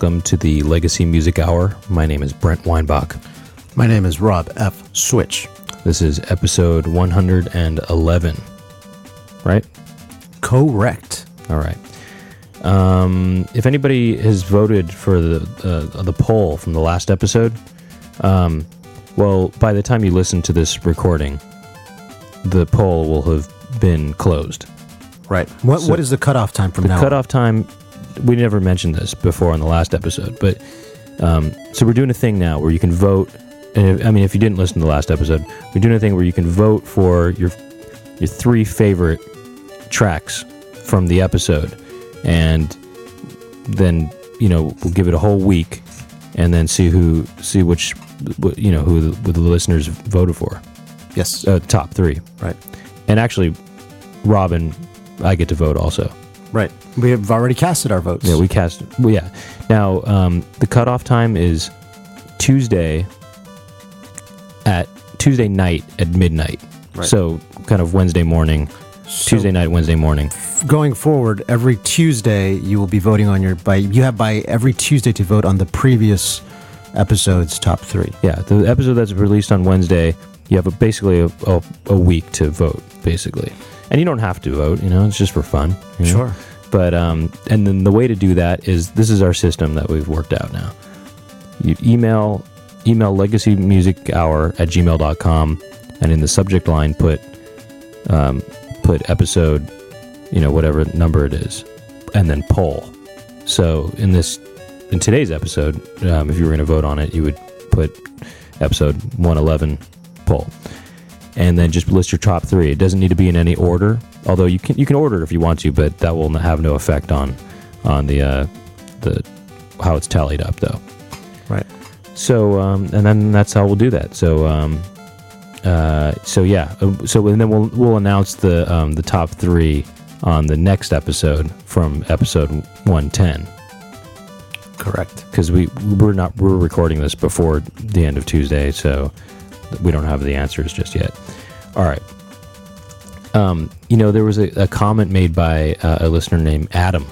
welcome to the Legacy Music Hour. My name is Brent Weinbach. My name is Rob F. Switch. This is episode 111, right? Correct. All right. Um, if anybody has voted for the uh, the poll from the last episode, um, well, by the time you listen to this recording, the poll will have been closed. Right. What So- What is the cutoff time from The now? on? cutoff time, we never mentioned this before on the last episode, but um, so we're doing a thing now where you can vote. And if, I mean, if you didn't listen to the last episode, we're doing a thing where you can vote for your your three favorite tracks from the episode, and then you know we'll give it a whole week, and then see who see which you know who the, who the listeners voted for Yes. uh, top three, right. and actually, Robin, I get to vote also. Right. We have already casted our votes. Yeah, we cast. Well, yeah. Now, um, the cutoff time is Tuesday at Tuesday night at midnight. Right. So, kind of Wednesday morning, So Tuesday night, Wednesday morning. Going forward, every Tuesday you will be voting on your by. You have by every Tuesday to vote on the previous episode's top three. Yeah, the episode that's released on Wednesday, you have a, basically a, a, a week to vote, basically. And you don't have to vote, you know, it's just for fun. you know? But um, and then the way to do that is this is our system that we've worked out now. You email email legacy music hour at gmail.com and in the subject line put um, put episode, you know, whatever number it is, and then poll. So in this in today's episode, um, if you were going to vote on it, you would put episode 111 poll and then just list your top three. It doesn't need to be in any order, although you can you can order it if you want to, but that will have no effect on on the uh, the how it's tallied up though. Right. So um, and then that's how we'll do that. So um, uh, so yeah. Uh, So and then we'll we'll announce the um, the top three on the next episode from episode 110 Correct. because we we're not we're recording this before the end of Tuesday, so we don't have the answers just yet. All right. Um, you know, there was a, a comment made by uh, a listener named Adam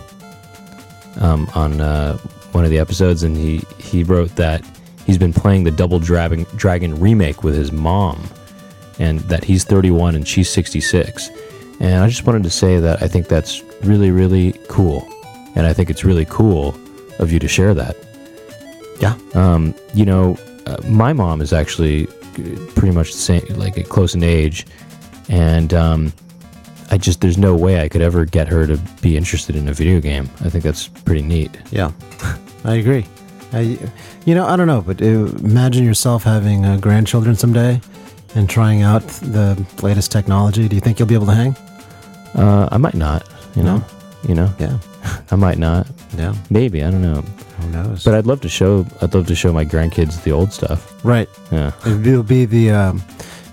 um, on uh, one of the episodes, and he he wrote that he's been playing the Double Dragon Dragon remake with his mom, and that he's 31 and she's 66. And I just wanted to say that I think that's really really cool, and I think it's really cool of you to share that. Yeah. Um, you know, uh, my mom is actually pretty much the same, like close in age, and um, I just there's no way I could ever get her to be interested in a video game. I think that's pretty neat. Yeah. I agree. I, you know, I don't know, but uh, imagine yourself having uh, grandchildren someday and trying out the latest technology. Do you think you'll be able to hang? Uh, I might not, you know, No. you know, Yeah. I might not. Yeah. Maybe I don't know, Who knows? but I'd love to show. I'd love to show my grandkids the old stuff. right. Yeah, It'll be the. Um,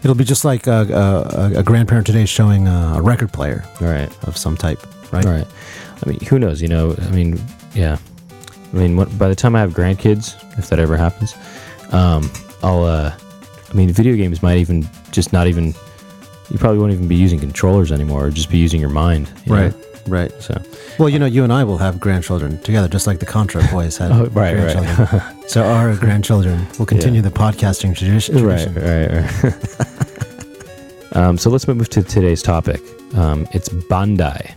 it'll be just like a, a, a grandparent today showing a, record player right. of some type, right? Right. I mean, who knows? You know, I mean, yeah. I mean, what, by the time I have grandkids, if that ever happens, um, I'll. Uh, I mean, video games might even just not even. You probably won't even be using controllers anymore. Or just be using your mind. you know? Right. Right. So. Well, you know, you and I will have grandchildren together, just like the Contra boys had Oh, right, right. so our grandchildren will continue the podcasting tradi- tradition. Right. Right. um, so let's move to today's topic. Um, it's Bandai.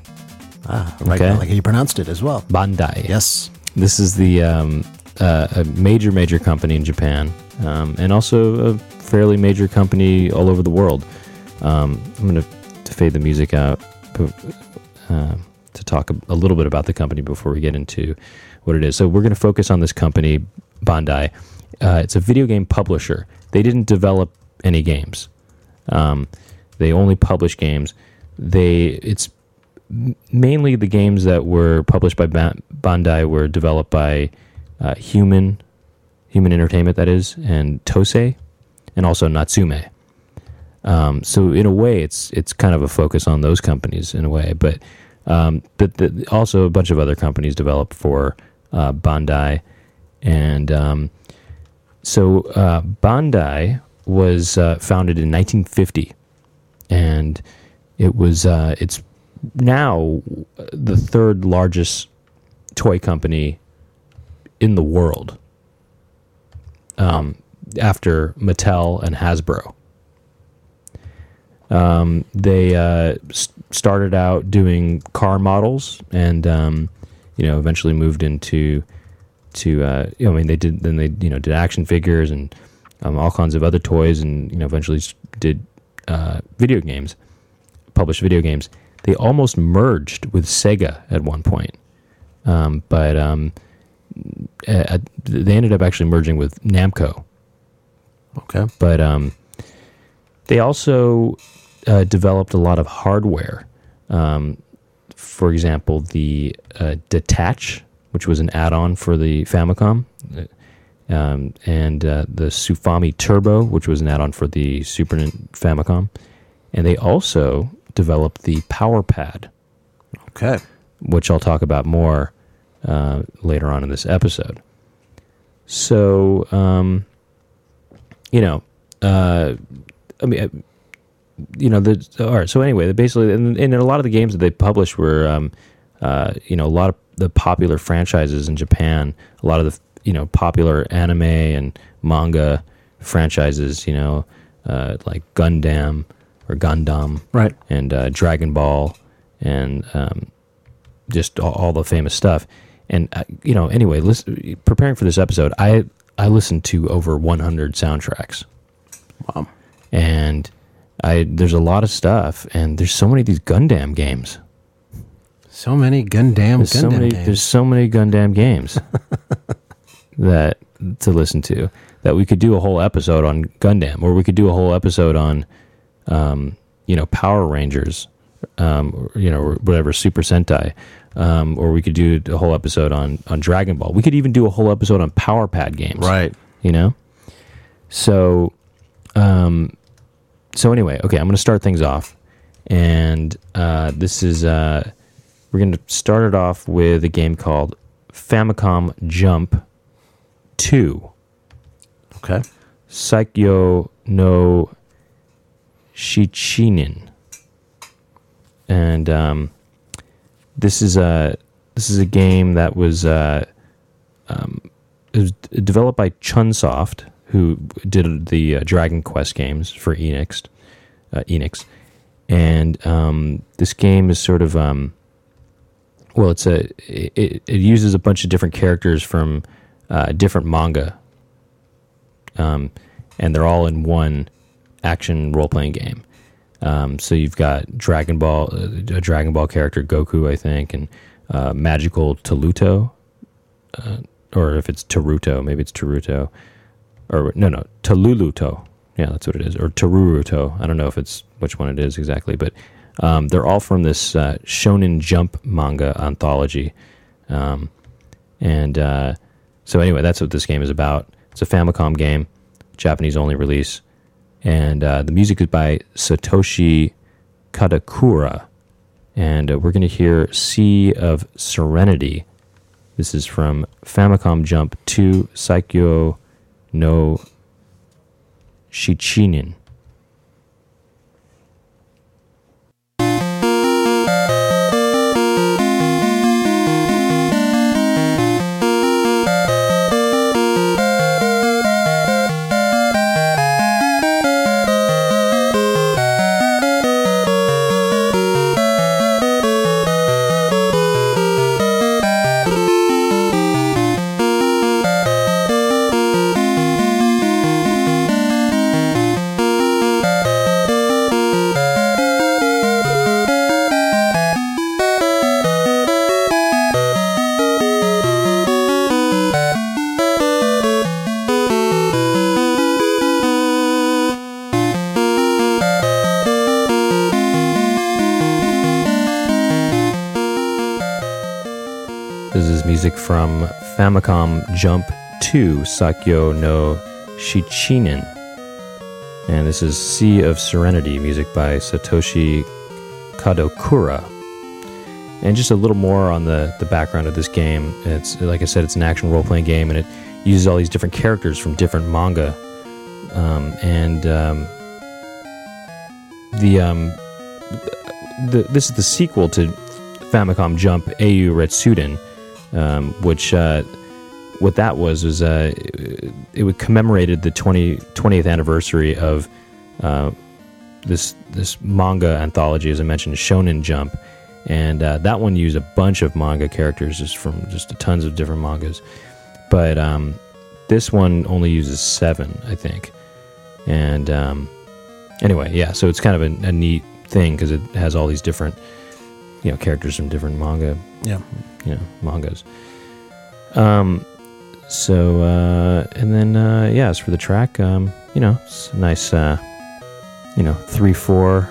Ah, right. Okay. Like you pronounced it as well. Bandai. Yes. This is the um, uh, a major, major company in Japan, um, and also a fairly major company all over the world. Um, I'm going to fade the music out uh, to talk a, a little bit about the company before we get into what it is. So we're going to focus on this company, Bandai. Uh, it's a video game publisher. They didn't develop any games. Um, they only publish games. They it's mainly the games that were published by Bandai were developed by uh, Human, Human Entertainment, that is, and TOSE, and also Natsume. Um, so in a way, it's it's kind of a focus on those companies in a way, but um, but the, also a bunch of other companies developed for uh, Bandai, and um, so uh, Bandai was uh, founded in 1950, and it was uh, it's now the third largest toy company in the world. Um, after Mattel and Hasbro. Um, they uh, started out doing car models, and um, you know, eventually moved into to uh, you know, I mean, they did then they you know did action figures and um, all kinds of other toys, and you know, eventually did uh, video games, published video games. They almost merged with Sega at one point, um, but um, uh, they ended up actually merging with Namco Okay. but um, they also uh, developed a lot of hardware. Um, for example, the uh, Datach, which was an add-on for the Famicom, uh, um, and uh, the Sufami Turbo, which was an add-on for the Super Famicom, and they also developed the Power Pad, Okay. which I'll talk about more uh, later on in this episode. So, um, you know, uh, I mean, you know, the all right. So anyway, basically, and, and a lot of the games that they published were, um, uh, you know, a lot of the popular franchises in Japan. A lot of the you know popular anime and manga franchises. You know, uh, like Gundam or Gundam Right. and uh, Dragon Ball and um, just all, all the famous stuff. And uh, you know, anyway, listen, preparing for this episode, I I listened to over 100 soundtracks, Wow. and I there's a lot of stuff, and there's so many of these Gundam games. So many Gundam There's Gundam so many games. there's so many Gundam games that to listen to that we could do a whole episode on Gundam, or we could do a whole episode on, um, you know, Power Rangers, um, or, you know, or whatever Super Sentai, um, or we could do a whole episode on on Dragon Ball. We could even do a whole episode on Power Pad games, Right. You know, so, um, so anyway, okay, I'm going to start things off, and uh, this is uh, we're going to start it off with a game called Famicom Jump Two. Okay. Saikyo no Shichinin. And um, this is a this is a game that was uh, um, it was developed by Chunsoft, who did the uh, Dragon Quest games for Enix. Uh, Enix, and um, this game is sort of um, well, it's a it, it uses a bunch of different characters from uh, different manga um, and they're all in one action role playing game. Um, so you've got Dragon Ball, uh, a Dragon Ball character Goku, I think, and uh, Magical Taluto, uh, or if it's Taruto, maybe it's Taruto, or no, no, Taluluto. Yeah, that's what it is, or Taruruto. I don't know if it's which one it is exactly, but um, they're all from this uh, Shonen Jump manga anthology. Um, and uh, so anyway, that's what this game is about. It's a Famicom game, Japanese only release, and uh, the music is by Satoshi Kadokura. And uh, we're going to hear Sea of Serenity. This is from Famicom Jump 2 Saikyo no Shichinin. From Famicom Jump 2 Saikyo no Shichinin. And this is Sea of Serenity, music by Satoshi Kadokura. And just a little more on the, the background of this game. It's like I said, it's an action role playing game, and it uses all these different characters from different manga. Um, and um, the um, the this is the sequel to Famicom Jump Au Retsuden, um, which uh, what that was was uh, it, it commemorated the 20, 20th anniversary of uh, this this manga anthology, as I mentioned, Shonen Jump, and uh, that one used a bunch of manga characters just from just tons of different mangas, but um, this one only uses seven, I think, and um, anyway, yeah, so it's kind of a, a neat thing because it has all these different you know characters from different manga, Yeah. you know mangas. Um, so uh, and then uh, yeah, as for the track, um, you know, it's a nice, uh, you know, three four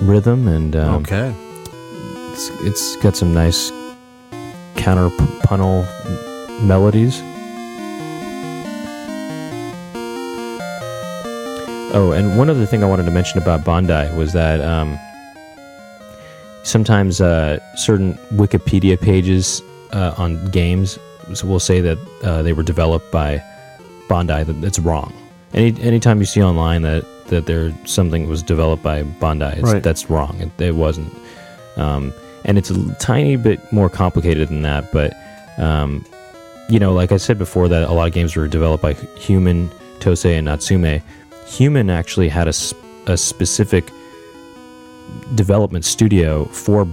rhythm, and um, okay. it's it's got some nice counter punal melodies. Oh, and one other thing I wanted to mention about Bandai was that um, sometimes uh, certain Wikipedia pages uh, on games will say that uh, they were developed by Bandai. That's wrong. Any anytime you see online that that there something was developed by Bandai, it's, Right. that's wrong. It, it wasn't. Um, and it's a tiny bit more complicated than that. But um, you know, like I said before, that a lot of games were developed by Human, TOSE, and Natsume. Human actually had a, a specific development studio for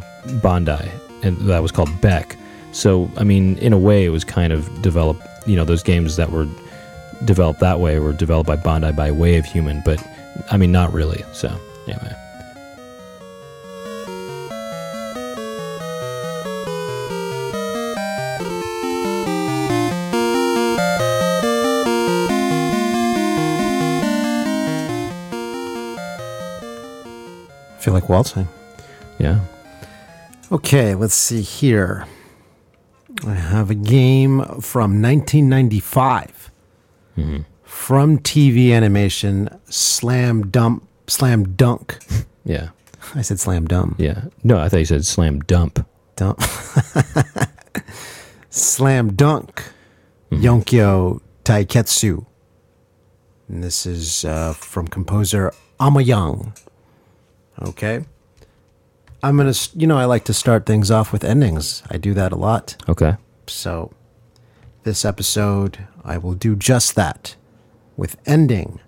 Bandai, and that was called Beck. So, I mean, in a way, it was kind of developed. You know, those games that were developed that way were developed by Bandai by way of Human, but I mean, not really. So, anyway. Feel like waltzing. Yeah. Okay, let's see here. I have a game from 1995 hmm from TV animation Slam Dump Slam Dunk. Yeah. I said Slam Dumb. Yeah. No, I thought you said slam dump. Dump. Slam Dunk. Mhm. Yonkyo Taiketsu. And this is uh, from composer Amayang. Okay. I'm going to, you know, I like to start things off with endings. I do that a lot. Okay. So, this episode, I will do just that with ending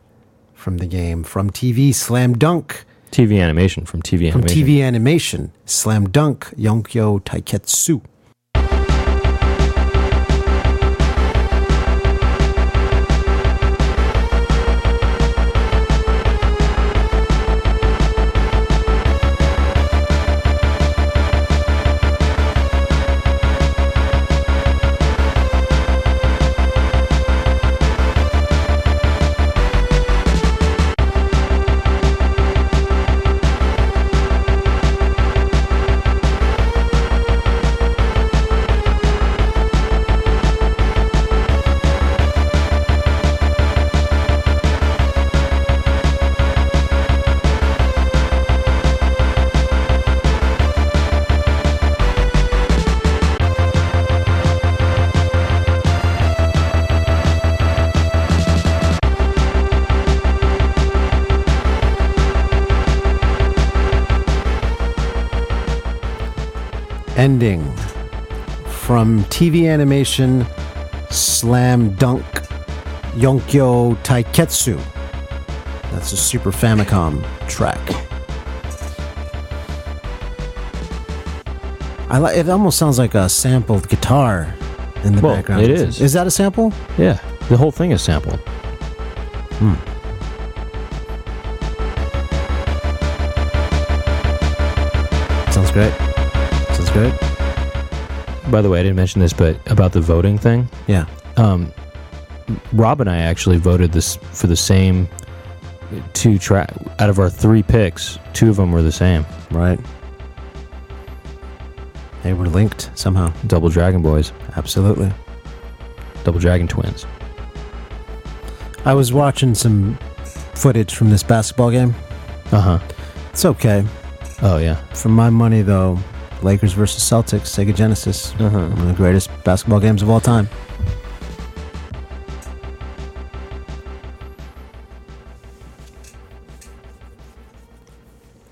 from the game from TV Slam Dunk, TV animation from TV from animation. TV animation Slam Dunk Yonkyo Taiketsu. From TV animation Slam Dunk Yonkyo Taiketsu. That's a Super Famicom track. I like. It almost sounds like a sampled guitar in the Well, background. it is. Is that a sample? Yeah. The whole thing is sampled. Hmm. Sounds great. Sounds great. By the way, I didn't mention this, but about the voting thing. Yeah. Um, Rob and I actually voted this for the same two track out of our three picks. Two of them were the same. Right. They were linked somehow. Double Dragon Boys, Absolutely. Double Dragon Twins. I was watching some footage from this basketball game. Uh huh. It's okay. Oh yeah. For my money, though, Lakers versus Celtics, Sega Genesis, Uh huh. one of the greatest basketball games of all time.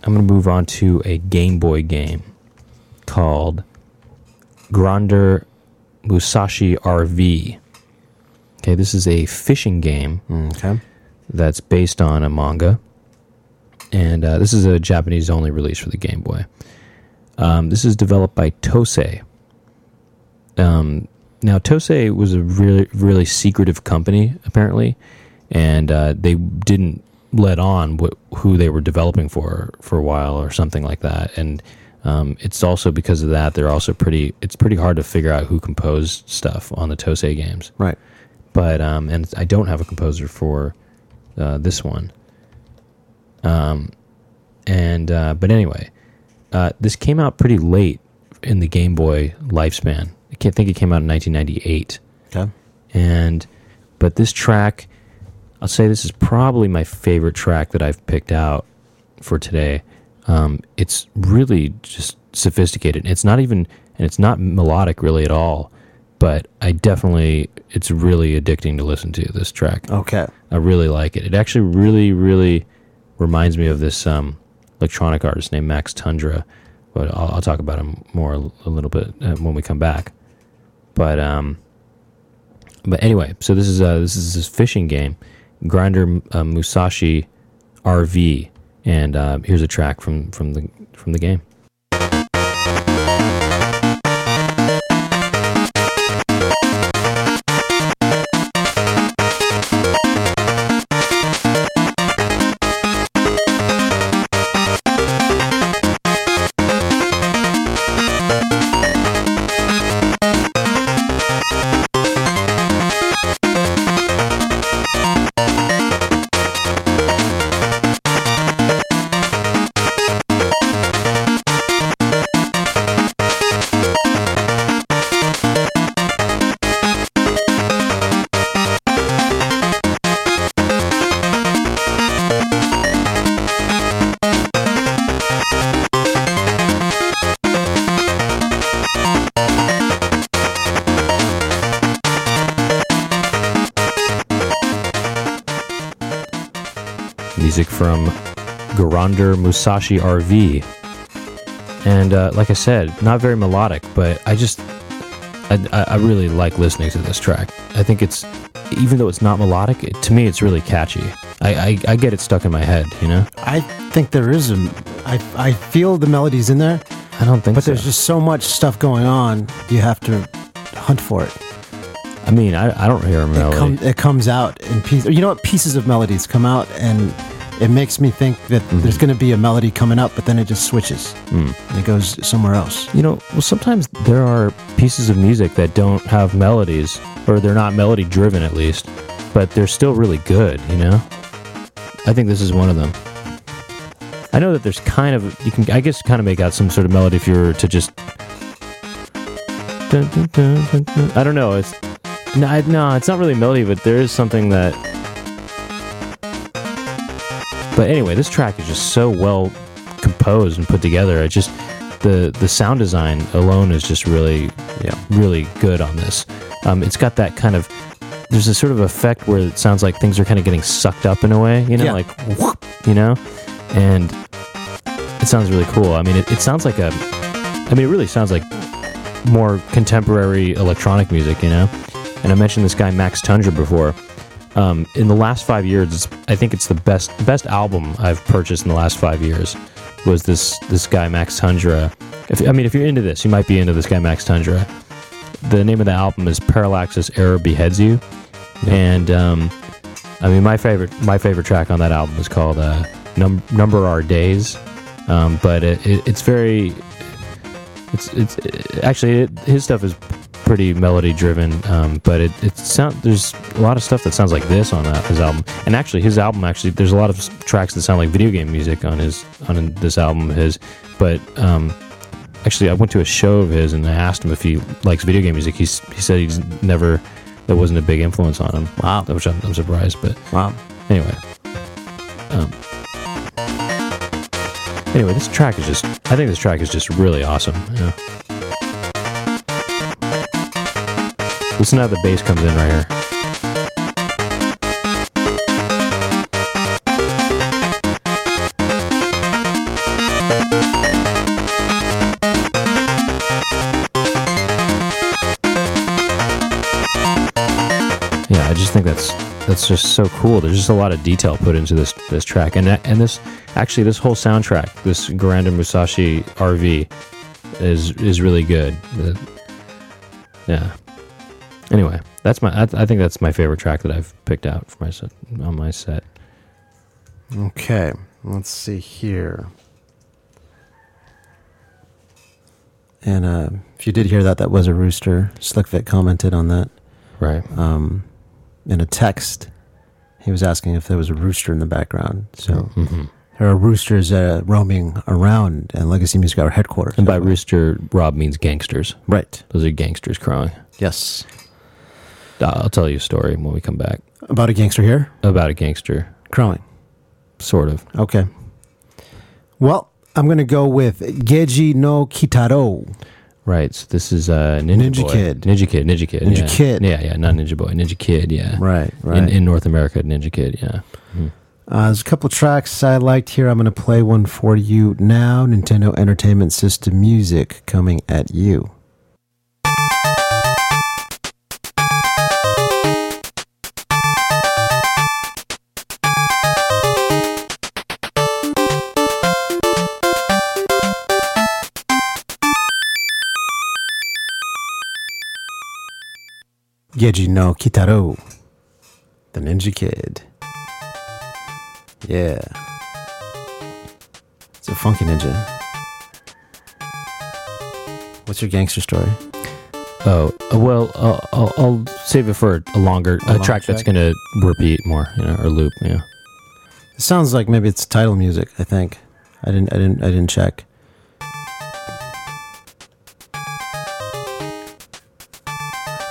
I'm gonna move on to a Game Boy game called Grander Musashi RV. Okay, this is a fishing game Okay. that's based on a manga, and uh, this is a Japanese only release for the Game Boy. Um, this is developed by TOSE. Um, now, TOSE was a really, really secretive company, apparently, and uh, they didn't let on what, who they were developing for for a while or something like that. And um, it's also because of that they're also pretty. It's pretty hard to figure out who composed stuff on the TOSE games Right. but um, and I don't have a composer for uh, this one. Um, and uh, but anyway, uh, this came out pretty late in the Game Boy lifespan. I can't think it came out in 1998, Okay. and but this track, I'll say this is probably my favorite track that I've picked out for today. Um, it's really just sophisticated. It's not even, and it's not melodic really at all. But I definitely, it's really addicting to listen to this track. Okay. I really like it. It actually really, really reminds me of this um, electronic artist named Max Tundra. But I'll, I'll talk about him more a, little bit uh, when we come back. But um, but anyway, so this is uh, this is this fishing game, Grander uh, Musashi RV, and uh, here's a track from from the from the game. Music from Grander Musashi RV. And uh, like I said, not very melodic, but I just, I, I really like listening to this track. I think it's, even though it's not melodic, it, to me it's really catchy. I, I, I get it stuck in my head, you know? I think there is a. I I feel the melodies in there, I don't think but so. there's just so much stuff going on. You have to hunt for it. I mean, I, I don't hear a It, melody. com- it comes out in pieces. You know what? Pieces of melodies come out, and it makes me think that Mm-hmm. there's going to be a melody coming up, but then it just switches. Hmm. And it goes somewhere else. You know, well, sometimes there are pieces of music that don't have melodies, or they're not melody driven at least, but they're still really good, you know? I think this is one of them. I know that there's kind of, you can, I guess, kind of make out some sort of melody if you were to just. I don't know. It's no, no, it's not really melody, but there is something that. But anyway, this track is just so well composed and put together. It just the the sound design alone is just really yeah really good on this. Um, it's got that kind of there's a sort of effect where it sounds like things are kind of getting sucked up in a way, you know, Yeah. like whoop, you know, and it sounds really cool. I mean, it, it sounds like a, I mean, it really sounds like more contemporary electronic music, you know. And I mentioned this guy Max Tundra before. Um, in the last five years, I think it's the best best album I've purchased in the last five years. Was this this guy Max Tundra? If, I mean, if you're into this, you might be into this guy Max Tundra. The name of the album is Parallax Error Beheads You, and um, I mean, my favorite my favorite track on that album is called uh, Num- "Number Our Days," um, but it, it, it's very it's it's it, actually it, his stuff is pretty melody driven, um, but it it sound there's a lot of stuff that sounds like this on uh, his album, and actually his album actually there's a lot of tracks that sound like video game music on his on this album of his, but um, actually I went to a show of his and I asked him if he likes video game music. He's he said he's never that wasn't a big influence on him. Wow. which I'm, I'm surprised, but Wow. anyway. Um, anyway, this track is just, I think this track is just really awesome. Yeah. Listen how the bass comes in right here. Yeah, I just think that's that's just so cool. There's just a lot of detail put into this this track, and and this actually this whole soundtrack, this Grand Musashi RV, is is really good. Yeah. Anyway, that's my. I, I think that's my favorite track that I've picked out for my set on my set. Okay, let's see here. And uh, if you did hear that, that was a rooster. Slickvic commented on that Right. um, in a text. He was asking if there was a rooster in the background. So hmm there are roosters uh, roaming around and Legacy Music Hour headquarters. And by rooster, Rob means gangsters. right. Those are gangsters crowing. Yes. I'll tell you a story when we come back About a gangster here about a gangster, crowing. sort of. Okay. Well, I'm going to go with Geji no Kitaro. Right. So this is uh, Ninja, Ninja. Kid. Ninja Kid. Ninja Kid. Ninja yeah. Kid. Yeah, yeah. Not Ninja Boy. Ninja Kid. Yeah. Right, right. In, in North America, Ninja Kid. Yeah. Mhm. Uh, there's a couple tracks I liked here. I'm going to play one for you now. Nintendo Entertainment System music coming at you. Geji no Kitaro, the Ninja Kid. Yeah. It's a funky ninja. What's your gangster story? Oh uh, well, uh, I'll, I'll save it for a longer A a long track that's gonna repeat more, you know, or loop. Yeah. It sounds like maybe it's title music, I think. I didn't I didn't I didn't check.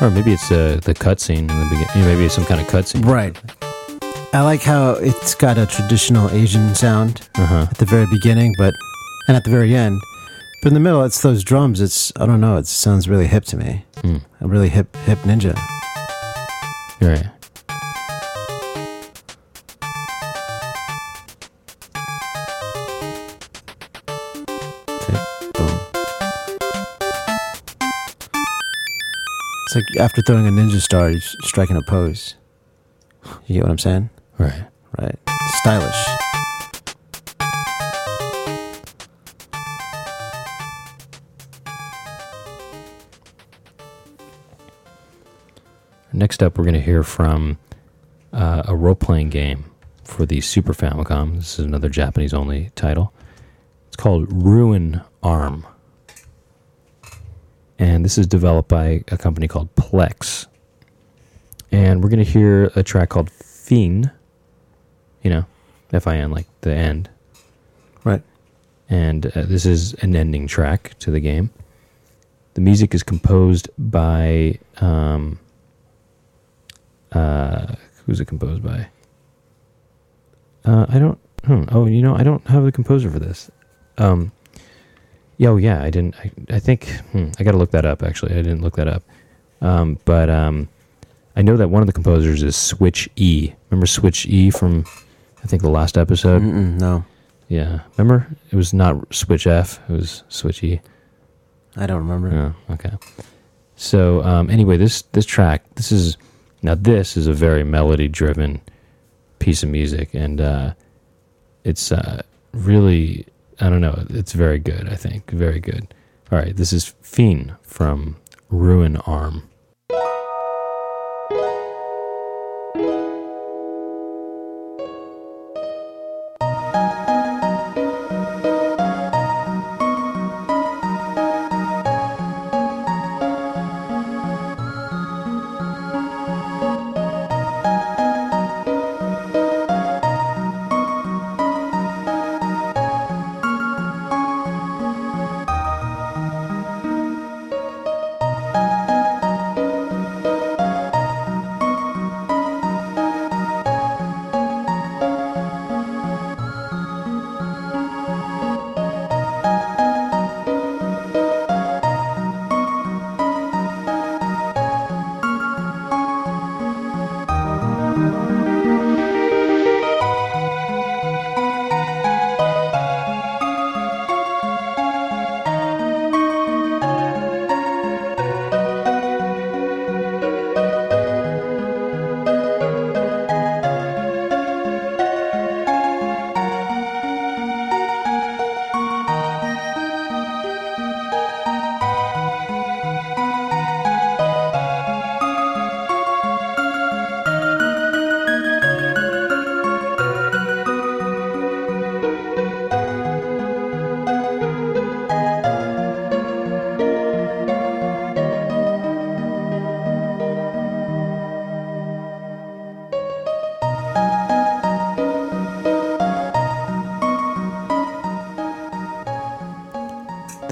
Or maybe it's uh, the cutscene in the beginning. Maybe it's some kind of cutscene. Right. I like how it's got a traditional Asian sound Uh huh. at the very beginning, but and at the very end. But in the middle it's those drums. It's I don't know, it sounds really hip to me. Hmm. A really hip hip ninja. Right. It's like after throwing a ninja star, you're striking a pose. You get what I'm saying? Right. Right. Stylish. Next up, we're going to hear from uh, a role playing game for the Super Famicom. This is another Japanese only title. It's called Ruin Arm. And this is developed by a company called Plex. And we're going to hear a track called Fin. You know, F I N, like the end. Right. And uh, this is an ending track to the game. The music is composed by. Um, uh, who's it composed by? Uh, I don't. Hmm, oh, you know, I don't have the composer for this. Um, yeah, oh, yeah, I didn't. I, I think hmm, I got to look that up. Actually, I didn't look that up. Um, but um, I know that one of the composers is Switch E. Remember Switch E from I think the last episode. Mm-mm, no, Yeah, remember it was not Switch F. It was Switch E. I don't remember. Oh, okay. So um, anyway, this this track, this is now this is a very melody driven piece of music, and uh, it's uh, really I don't know, it's very good. I think very good. All right, this is Fiend from Ruin Arm.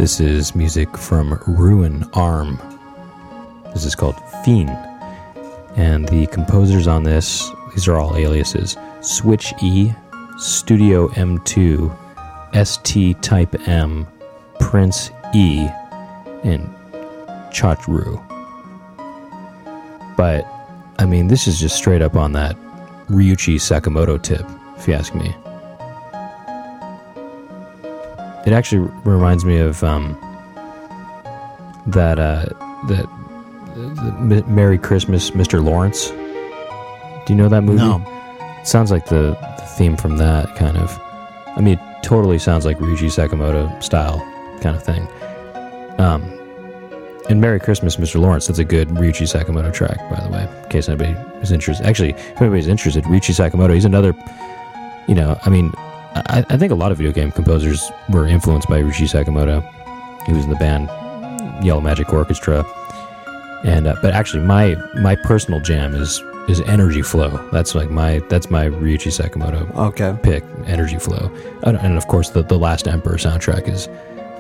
This is music from Ruin Arm. This is called Fiend. And the composers on this, these are all aliases Switch E, Studio M2, ST Type M, Prince E, and Chachru. But, I mean, this is just straight up on that Ryuichi Sakamoto tip, if you ask me. It actually reminds me of um, that uh, that the Merry Christmas, Mr. Lawrence. Do you know that movie? No. It sounds like the, the theme from that kind of. I mean, it totally sounds like Ryuichi Sakamoto style kind of thing. Um, and Merry Christmas, Mr. Lawrence. That's a good Ryuichi Sakamoto track, by the way, in case anybody is interested. Actually, if anybody's interested, Ryuichi Sakamoto, he's another, you know, I mean, I, I think a lot of video game composers were influenced by Ryuichi Sakamoto. He was in the band Yellow Magic Orchestra. And uh, but actually, my my personal jam is is Energy Flow. That's like my that's my Ryuichi Sakamoto Okay. pick, Energy Flow, and, and of course the the Last Emperor soundtrack is,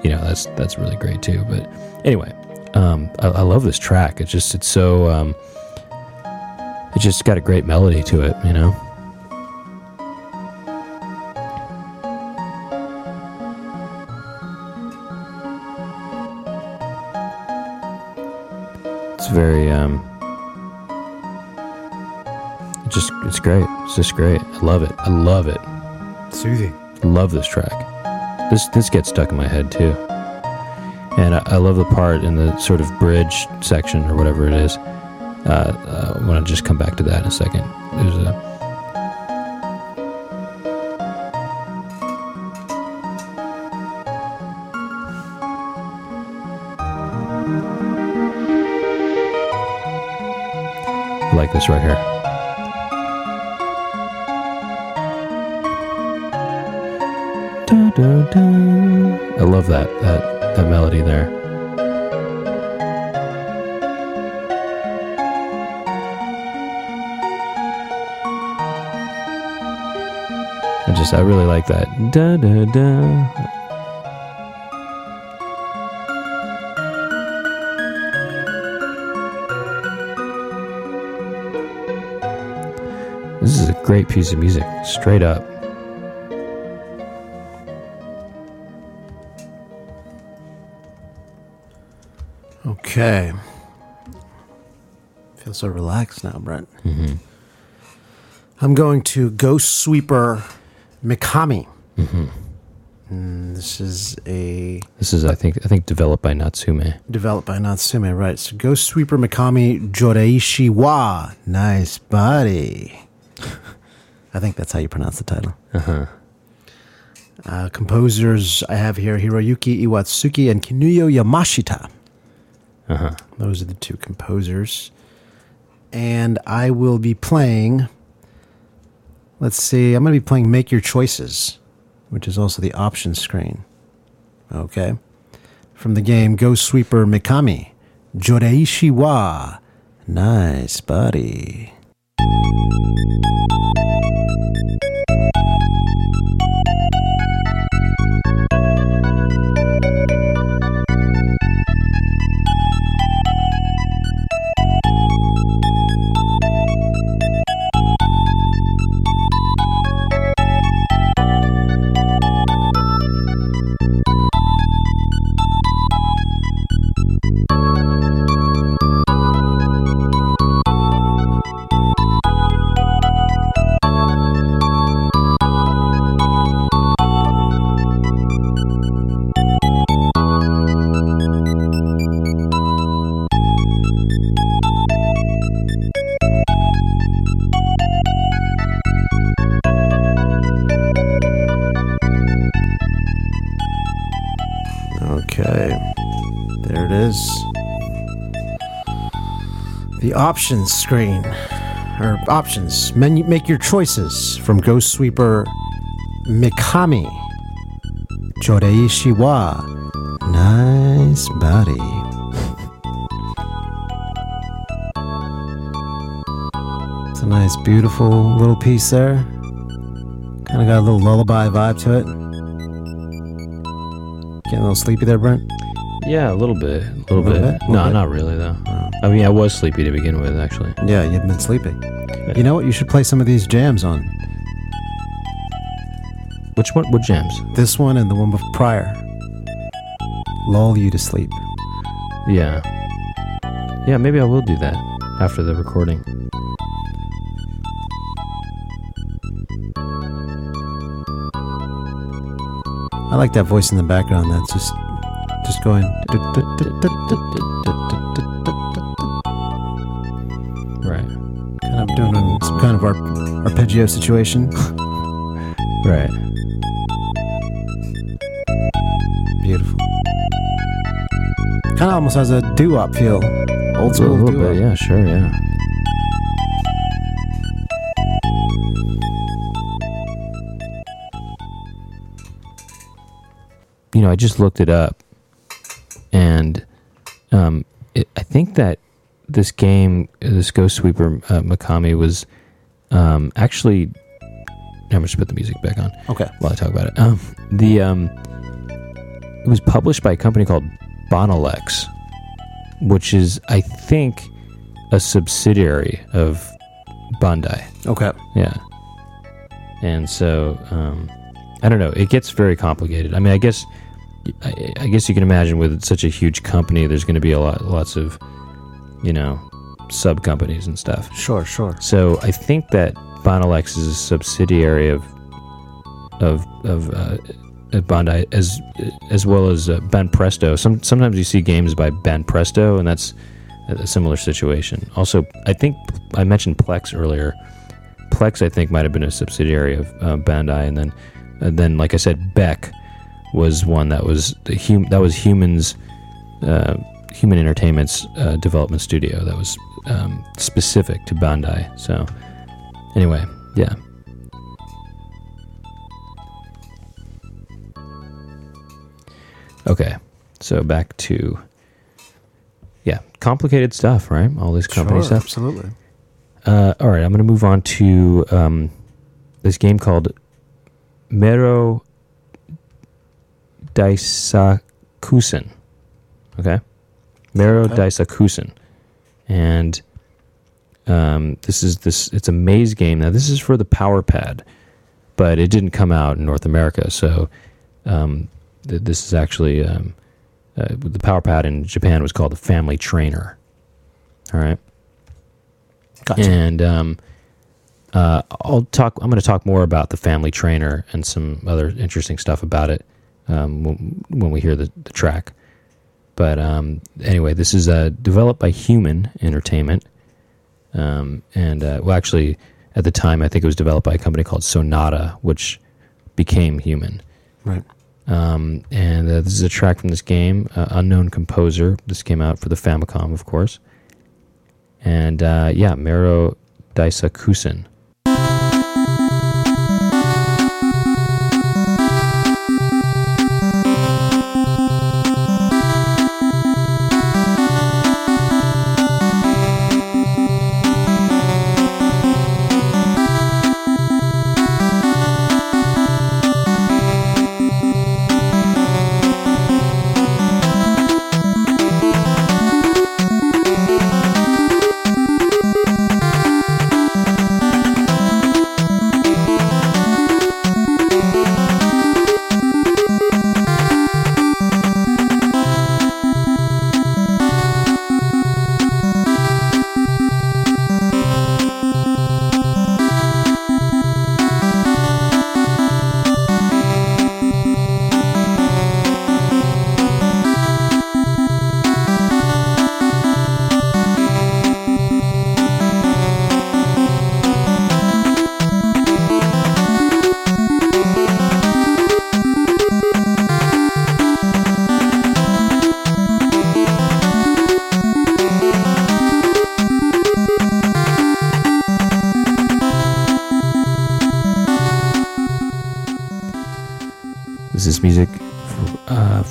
you know, that's that's really great too. But anyway, um, I, I love this track. It's just it's so um, it just got a great melody to it, you know. It's very um, just it's great. It's just great. I love it. I love it. Soothing. Love this track. This this gets stuck in my head too, and I, I love the part in the sort of bridge section or whatever it is. Uh, uh, I want to just come back to that in a second. There's a like this right here. I love that that that melody there. I just I really like that. Da da da. Great piece of music, straight up. Okay. Feel so relaxed now, Brent. Mm-hmm. I'm going to Ghost Sweeper Mikami. Mm-hmm. And this is a This is, I think, I think developed by Natsume. developed by Natsume, right? So Ghost Sweeper Mikami Joreishi wa. Nice body. I think that's how you pronounce the title. Uh-huh. Uh, composers I have here Hiroyuki Iwatsuki and Kinuyo Yamashita. Uh-huh. Those are the two composers. And I will be playing, let's see, I'm going to be playing Make Your Choices, which is also the option screen. Okay. From the game Ghost Sweeper Mikami, Joreishi wa. Nice Body. The options screen. Or options. Menu make your choices from Ghost Sweeper Mikami. Joreishi wa. Nice body. It's a nice, beautiful little piece there. Kind of got a little lullaby vibe to it. Getting a little sleepy there, Brent? Yeah, a little bit. A little, Little bit. bit? Little No, bit? not really though. I mean, I was sleepy to begin with, actually. Yeah, you've been sleeping. You know what? You should play some of these jams on. Which one? What jams? This one and the one prior. Lull you to sleep. Yeah. Yeah, maybe I will do that after the recording. I like that voice in the background. That's just, just going. Arpeggio situation. Right. Beautiful. Kind of almost has a doo-wop feel. Old A school little doo-wop. bit, yeah, sure, yeah. You know, I just looked it up, and um, it, I think that this game, this Ghost Sweeper uh, Mikami, was um, actually. I'm just put the music back on Okay. while I talk about it. Um, the um, it was published by a company called Banalex, which is, I think, a subsidiary of Bandai. Okay. Yeah, and so um, I don't know. It gets very complicated. I mean, I guess I, I guess you can imagine with such a huge company, there's going to be a lot, lots of, you know, sub companies and stuff. Sure, sure. So I think that Banalex is a subsidiary of of of uh, uh, Bandai as as well as uh, Banpresto. Some sometimes you see games by Banpresto, and that's a a similar situation. Also, I think I mentioned Plex earlier. Plex, I think, might have been a subsidiary of uh, Bandai, and then and then, like I said, Beck was one that was the hum- that was humans. Uh, Human Entertainment's uh, development studio that was um, specific to Bandai. So, anyway, yeah. Okay, so back to yeah, complicated stuff, right? All this company sure, stuff. Absolutely. Uh, all right, I'm going to move on to um, this game called Meiro Daisakusen. Okay, Meiro Okay. Daisakusen, and um, this is this. It's a maze game. Now, this is for the Power Pad, but it didn't come out in North America, so um, th- this is actually um, uh, the Power Pad in Japan was called the Family Trainer. All right. Gotcha. And um, uh, I'll talk. I'm going to talk more about the family trainer and some other interesting stuff about it um, when, when we hear the, the track. But um, anyway, this is uh, developed by Human Entertainment, um, and uh, well, actually, at the time, I think it was developed by a company called Sonata, which became Human. right. Um, and uh, this is a track from this game, uh, unknown composer. This came out for the Famicom, of course. And uh, yeah, Meiro Daisakusen.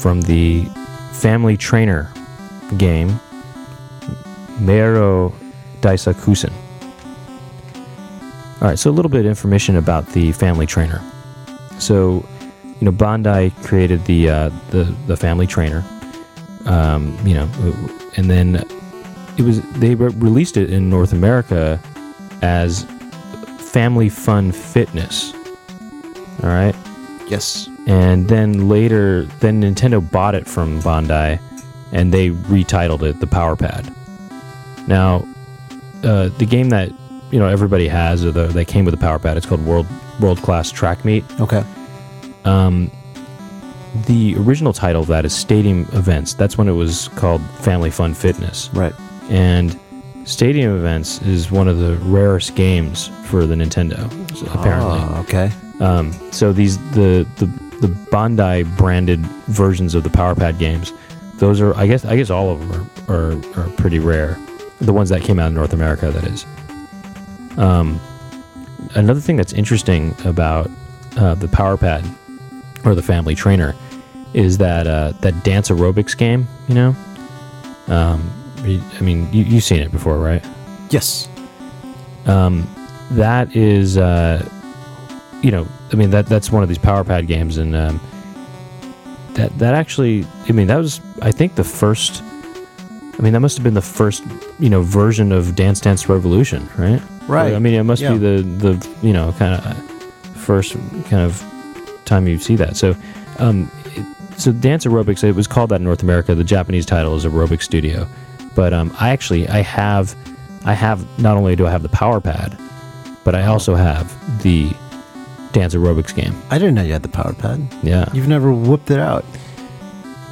From the Family Trainer game, Meiro Daisakusen. All right, so a little bit of information about the Family Trainer. So, you know, Bandai created the uh, the the Family Trainer. Um, you know, and then it was they re- released it in North America as Family Fun Fitness. All right, Yes. And then later, then Nintendo bought it from Bandai, and they retitled it the Power Pad. Now, uh, the game that you know everybody has, or the, that came with the Power Pad, it's called World World Class Track Meet. Okay. Um, the original title of that is Stadium Events. That's when it was called Family Fun Fitness. Right. And Stadium Events is one of the rarest games for the Nintendo, apparently. Oh, okay. Um, so these the, the the Bandai branded versions of the Power Pad games, those are I guess I guess all of them are, are, are pretty rare. The ones that came out in North America, that is. Um, another thing that's interesting about uh, the Power Pad or the Family Trainer is that uh, that dance aerobics game. You know, um, I mean, you, you've seen it before, right? Yes. um, that is uh, you know i mean that that's one of these power pad games and um, that that actually i mean that was i think the first i mean that must have been the first you know version of dance dance revolution right Right. i mean it must Yeah. be the the you know kind of first kind of time you see that so um it, so dance aerobics it was called that in north america the japanese title is aerobic studio but um i actually i have i have not only do i have the power pad but i also have the dance aerobics game I didn't know you had the power pad. yeah You've never whooped it out.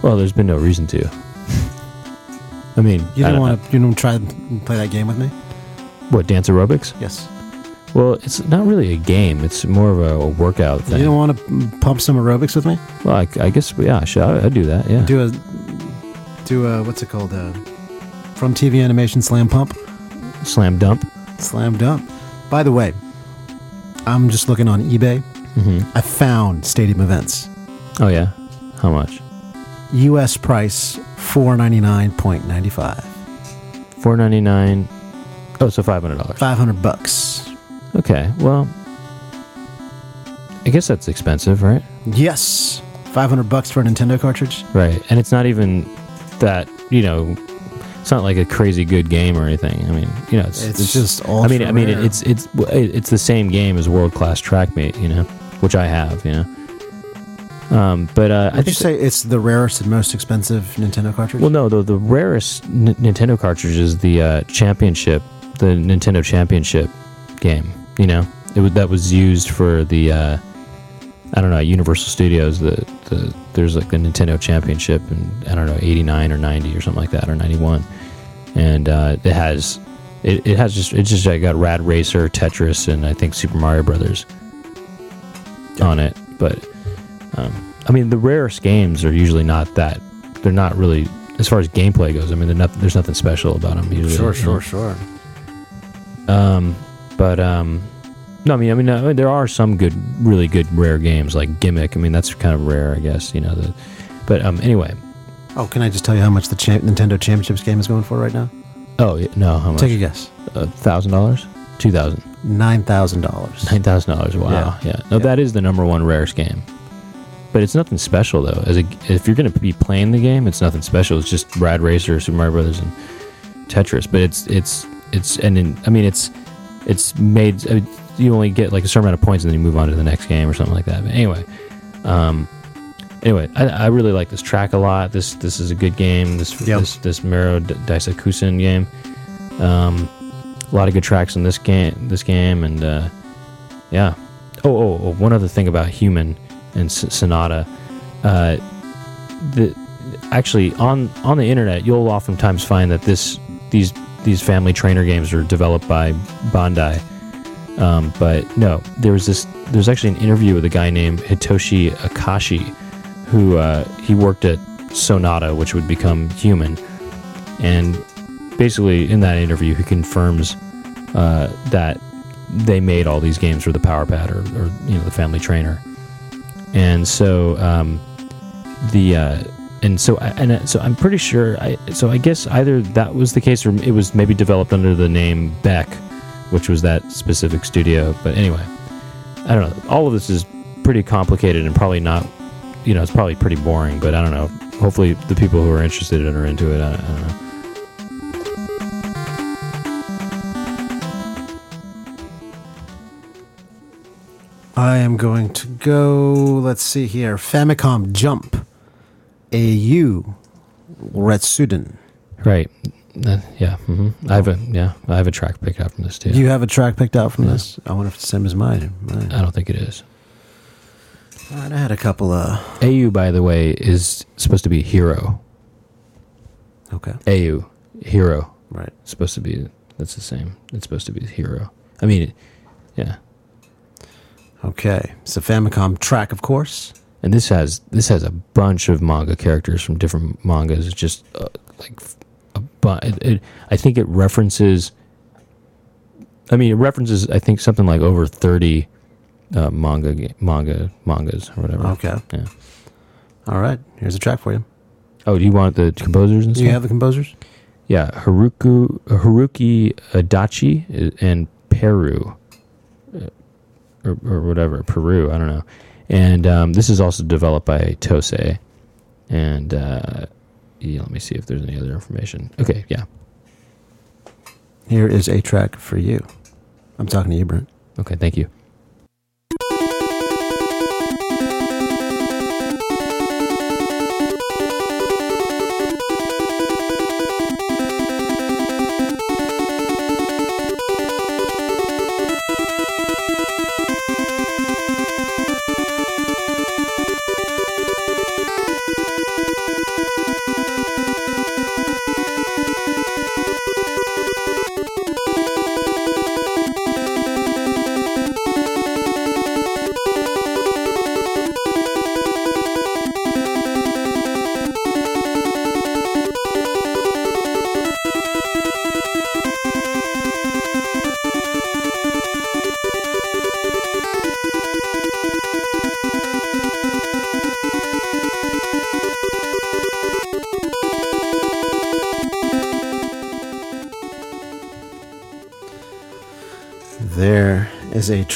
well there's been no reason to i mean You I don't- want to. You don't try and play that game with me. what dance aerobics Yes. well it's not really a game it's more of a, a workout thing You don't want to pump some aerobics with me. well I, I guess yeah sure, I, i'd do that yeah Do a. Do a. What's it called? Uh, from TV animation slam pump. slam dump Slam dump. By the way, I'm just looking on eBay. hmm I found stadium events. oh yeah how much U.S. price four ninety nine point ninety five. 499 oh so $500 Five hundred bucks. okay well i guess that's expensive right Yes. Five hundred bucks for a Nintendo cartridge. right and it's not even that you know it's not like a crazy good game or anything i mean you know it's, It's, just all. i mean i mean it's it's it's the same game as world class Track Meet, you know which i have you know um but uh i Would think say it's the rarest and most expensive Nintendo cartridge? well no the, the rarest N- nintendo cartridge is the uh championship the nintendo championship game you know it was that was used for the uh I don't know Universal Studios. The the there's like the Nintendo Championship and I don't know 89 or 90 or something like that or 91, and uh, it has it, it has just it's just I got Rad Racer, Tetris, and I think Super Mario Brothers on it. But um, I mean the rarest games are usually not that they're not really as far as gameplay goes. I mean not, there's nothing special about them usually. sure, sure, sure. Um, but um, no, I mean, I mean, uh, there are some good, really good rare games like Gimmick. I mean, that's kind of rare, I guess. You know, the, but um, anyway. Oh, can I just tell you how much the cha- Nintendo Championships game is going for right now? Oh yeah, no, how much? Take a guess. Thousand dollars, two thousand, Nine thousand dollars. nine thousand dollars. Wow, Yeah. yeah. No, Yeah. that is the number one rarest game. But it's nothing special though. As a, if you're going to be playing the game, it's nothing special. It's just Rad Racer, Super Mario Brothers, and Tetris. But it's it's it's and in, I mean it's it's made. I mean, you only get like a certain amount of points and then you move on to the next game or something like that. But anyway, um, anyway, I, I really like this track a lot. This this is a good game. This Yep. this this Meiro D- Daisakusen game. Um, a lot of good tracks in this game. This game and uh, yeah. Oh, oh, oh, one other thing about Human and S- Sonata. Uh, the actually on on the internet, you'll oftentimes find that this these these family trainer games are developed by Bandai. Um, but no, there was this. There's actually an interview with a guy named Hitoshi Akashi, who uh, he worked at Sonata, which would become Human, and basically in that interview he confirms uh, that they made all these games for the Power Pad or, or you know the Family Trainer, and so um, the uh, and so I- and uh, so I'm pretty sure I so I guess either that was the case or it was maybe developed under the name Beck, which was that specific studio. But anyway, I don't know. All of this is pretty complicated and probably not you know, it's probably pretty boring, but I don't know. Hopefully, the people who are interested and are into it, I, I don't know. I am going to go. Let's see here. Famicom Jump. Eiyū. Retsuden. Right. Uh, yeah. hmm I have a yeah. I have a track picked out from this too. You have a track picked out from Yeah. this? I wonder if it's the same as mine. mine. I don't think it is. I had a couple of. Eiyū, by the way, is supposed to be hero. Okay. Eiyū, hero. Right. It's supposed to be. That's the same. It's supposed to be hero. I mean, yeah. Okay. So Famicom track, of course. And this has this has a bunch of manga characters from different mangas. It's just uh, like a bu- it, it, I think it references. I mean, it references. I think something like over thirty uh, manga ga- manga mangas or whatever. Okay. Yeah. All right. Here's a track for you. Oh, do you want the composers and Do stuff? you have the composers? Yeah, Haruku Haruki Adachi and Peru, uh, or, or whatever Peru. I don't know. And um, this is also developed by TOSE. And uh, yeah, let me see if there's any other information. Okay, yeah, Here is a track for you. I'm talking to you, Brent. okay, thank you.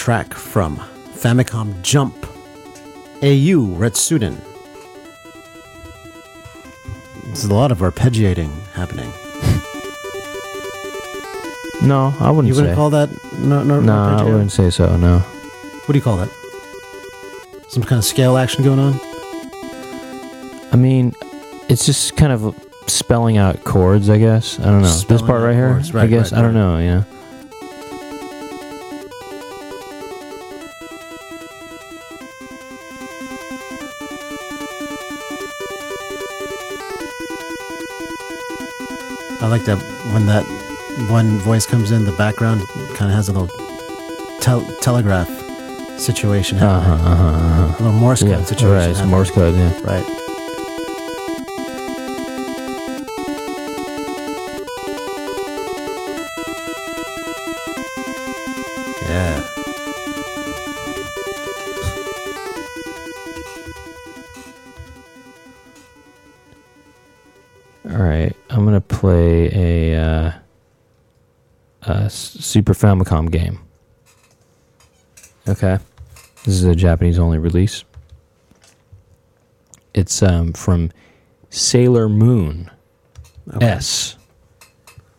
Track from Famicom Jump. Eiyū Retsuden. There's a lot of arpeggiating happening. No, I wouldn't say You wouldn't say. call that no no no, I wouldn't say so. No. What do you call that? Some kind of scale action going on? I mean, it's just kind of spelling out chords. I guess I don't know. this part right here. chords, I guess right, I don't right. know. Yeah. I like that when that one voice comes in, the background kind of has a little tel- telegraph situation Uh happening. huh. Uh huh. A little Morse code Yeah. situation. Right. Happening. Morse code. Yeah. Right. Super Famicom game. Okay, this is a Japanese only release. It's um, from Sailor Moon Okay. S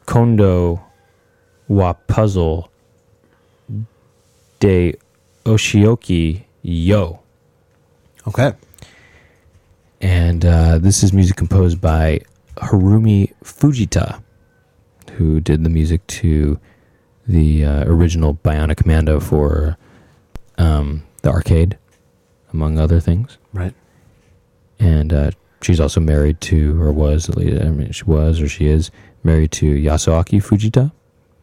Kondo wa Puzzle de Oshioki Yo. Okay. And uh, this is music composed by Harumi Fujita, who did the music to the uh, original Bionic Commando for um, the arcade, among other things. Right. And uh, she's also married to, or was, at least, I mean, she was or she is married to Yasuaki Fujita,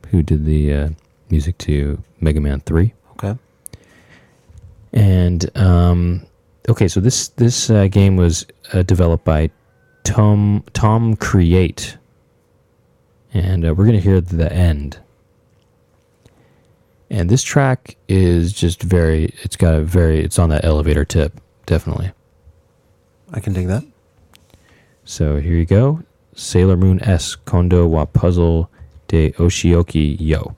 who did the uh, music to Mega Man 3. Okay. And um, okay, so this this uh, game was uh, developed by Tom Tom Create, and uh, we're gonna hear the end. And this track is just very. It's got a very. It's on that elevator tip, definitely. I can dig that. So here you go. Sailor Moon S Kondo wa Puzzle de Oshioki Yo.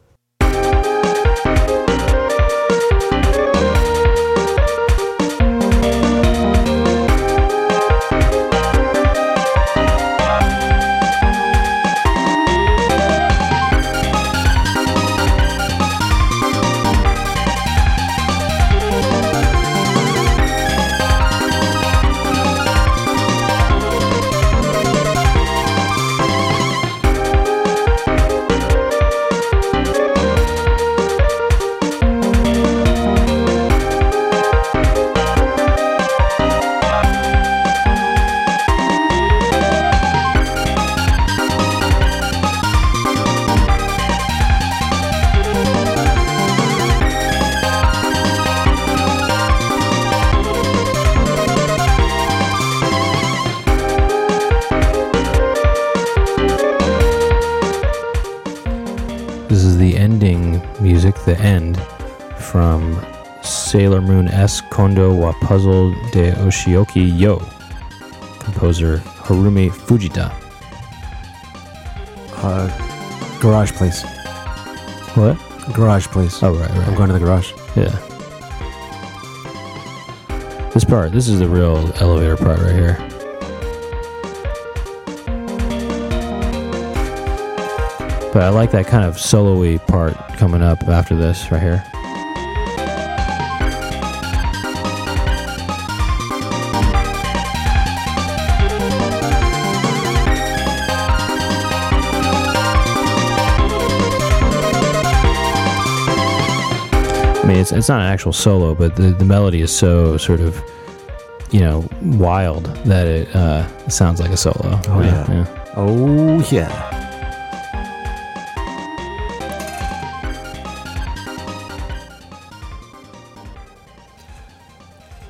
S. Kondo wa Puzzle de Oshioki Yo. Composer Harumi Fujita. Uh, garage, please. What? Garage, please. Oh, right, right. I'm going to the garage. Yeah. This part, this is the real elevator part right here. But I like that kind of solo-y part coming up after this right here. Mean, it's, it's not an actual solo, but the, the melody is so sort of, you know, wild that it uh, sounds like a solo. Oh, right? yeah. Oh, yeah.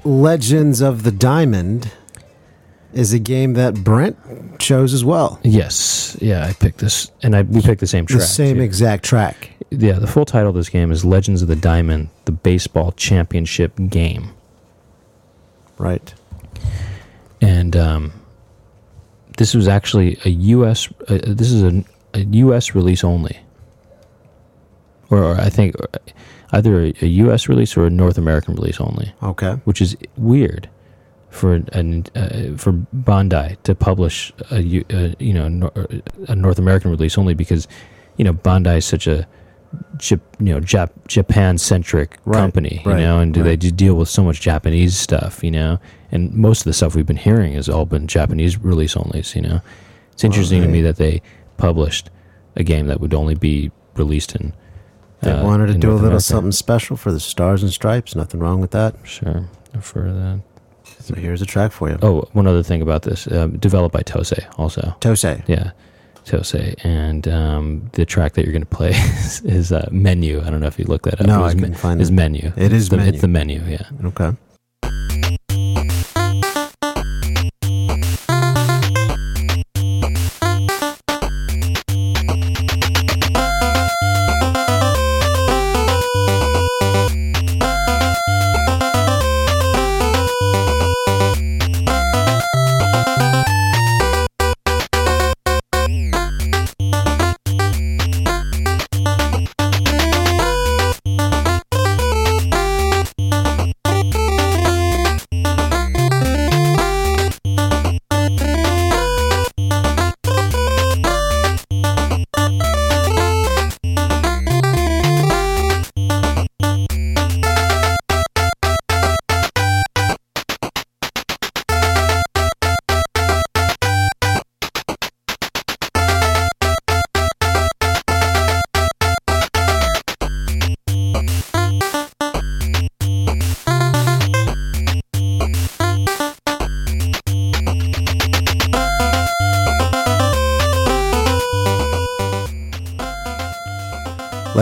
Legends of the Diamond is a game that Brent chose as well. Yes. Yeah, I picked this, and I we picked the same track. the same too. exact track. Yeah, the full title of this game is Legends of the Diamond: The Baseball Championship Game, Right. and um, this was actually a U.S. Uh, this is a, a U.S. release only, or, or I think either a, a U.S. release or a North American release only. Okay. which is weird for an uh, for Bandai to publish a, a you know a North American release only because you know Bandai is such a Jap, you know Jap, Japan centric Right, company you right, know and do they right. just deal with so much Japanese stuff you know and most of the stuff we've been hearing has all been Japanese release onlys you know it's interesting to me that they published a game that would only be released in They uh, wanted to do a little America. something special for the Stars and Stripes. Nothing wrong with that. sure for that So here's a track for you. Oh, one other thing about this, um, developed by Tose also. Tose. Yeah, TOSE, and um, the track that you're going to play is, is uh, menu. I don't know if you looked that up. No, I me- couldn't find Is it. menu. It is the, menu. It's the menu. Yeah. Okay.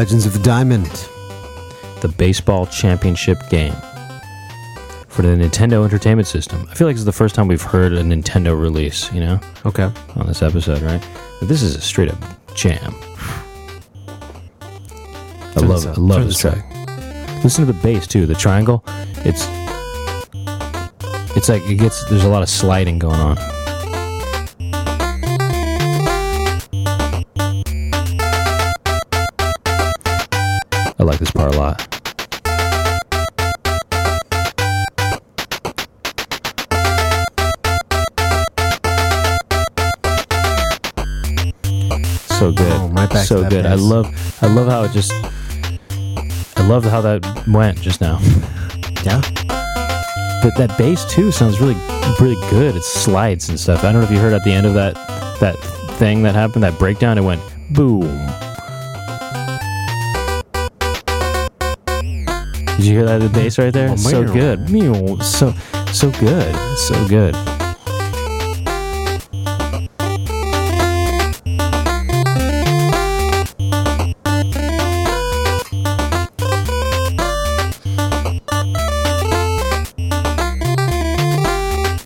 Legends of the Diamond. The baseball championship game for the Nintendo Entertainment System. I feel like it's the first time we've heard a Nintendo release. You know, Okay. on this episode, right? But this is a straight up jam. I Turn love this it. I love this track. Listen to the bass too. The triangle. It's it's like it gets. There's a lot of sliding going on. Like this part a lot. So good. Oh, right back so good. I love I love how it just I love how that went just now. Yeah. But that bass too sounds really really good. It slides and stuff. I don't know if you heard at the end of that that thing that happened, that breakdown, it went boom. Did you hear that the bass right there? Oh, so good. Meow. So so good. So good.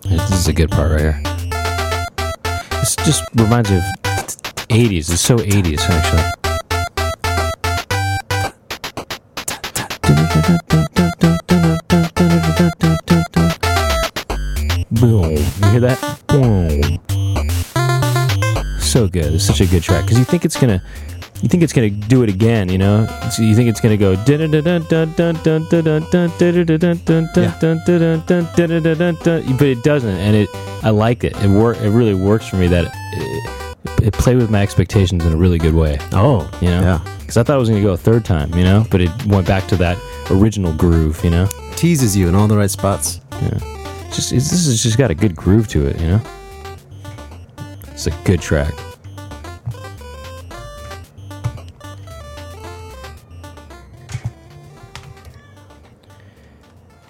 This is a good part right here. This just reminds me of 80s. It's so 80s, actually. hear that? So good. It's such a good track because you think it's gonna, you think it's gonna do it again. You know, you think it's gonna go. But it doesn't, and it. I like it. It work. It really works for me. That it, it played with my expectations in a really good way. Oh, you know? yeah. Because I thought it was gonna go a third time. You know, but it went back to that original groove. You know, teases you in all the right spots. Yeah. Just this has just got a good groove to it, you know. It's a good track.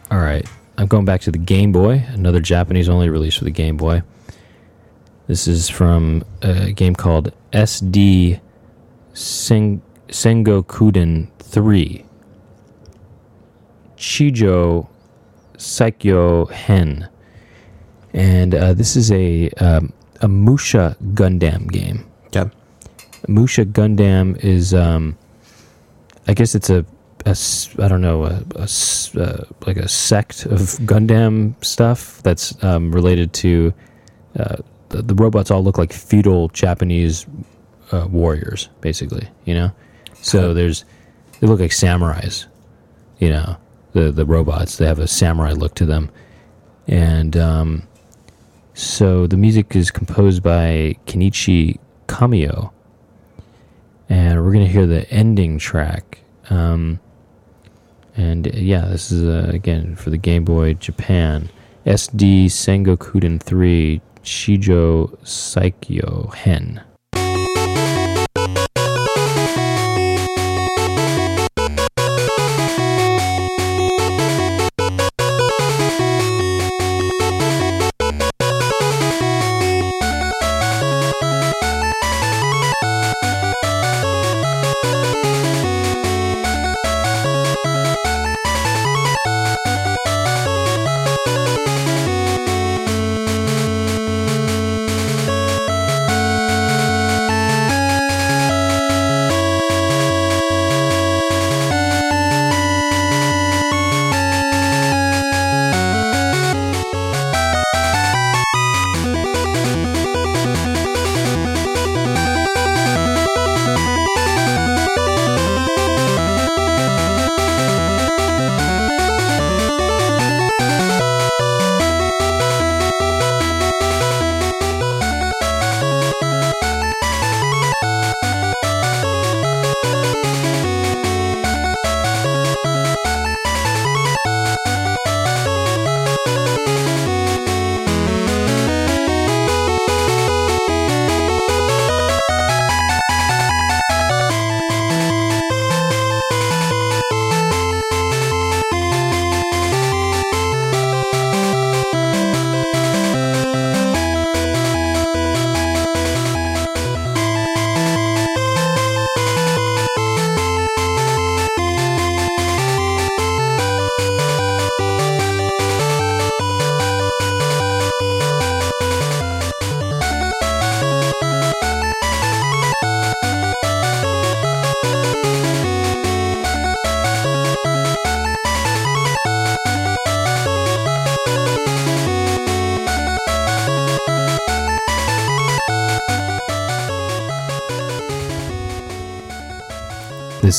All right, I'm going back to the Game Boy, another Japanese only release for the Game Boy. This is from a game called SD Sen- Sengokuden 3. Chijo Saikyo Hen, and uh, this is a um, a Musha Gundam game. Okay. Musha Gundam is, um, I guess it's a, a I don't know, a, a uh, like a sect of Gundam stuff that's um, related to uh, the, the robots. All look like feudal Japanese uh, warriors, basically. You know, so there's they look like samurais. You know, the the robots they have a samurai look to them, and um, so the music is composed by Kenichi Kamiyo, and we're gonna hear the ending track. Um, and yeah, this is uh, again for the Game Boy Japan SD Sengokuden 3 Chijo Saikyo Hen.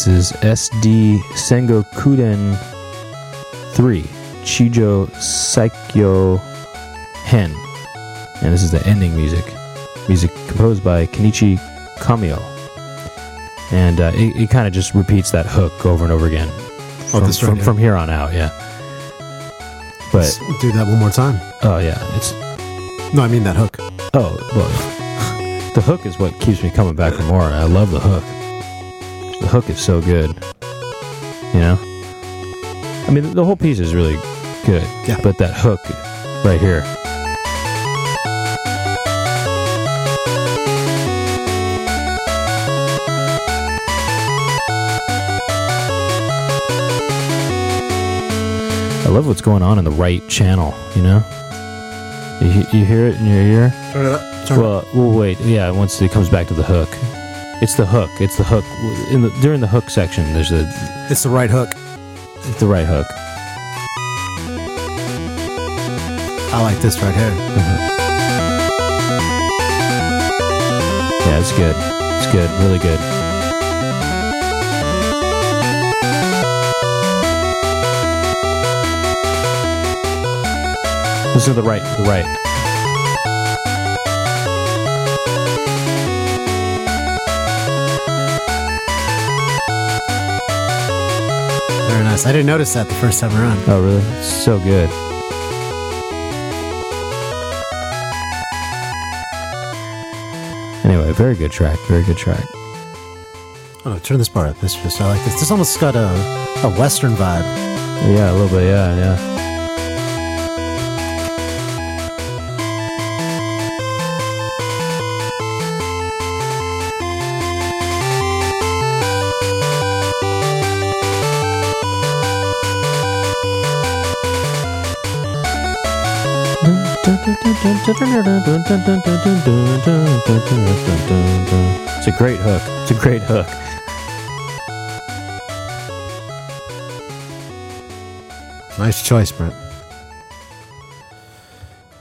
This is SD Sengokuden 3 Chijo Saikyo Hen. And this is the ending music. Music composed by Kenichi Kamiyo. And uh, it, it kind of just repeats that hook over and over again. Oh, From, this right from, here. from here on out, yeah. But, Let's do that one more time. oh, yeah. It's, No, I mean that hook. oh, well, the hook is what keeps me coming back for more. I love the hook. The hook is so good. You know? I mean, the whole piece is really good. Yeah. But that hook right here. I love what's going on in the right channel, you know? You, you hear it in your ear? Turn it up. Turn Well, we'll wait. Yeah, once it comes back to the hook. It's the hook. It's the hook. In the, during the hook section, there's a It's the right hook. It's the right hook. I like this right here. Mm-hmm. Yeah, it's good. It's good. Really good. Listen to the right. The right. I didn't notice that the first time around. Oh, really? It's so good. Anyway, very good track. Very good track. Oh no, turn this part up. This just I like this. This almost got a a western vibe. Yeah, a little bit. Yeah, yeah. It's a great hook. It's a great hook. Nice choice, Brent.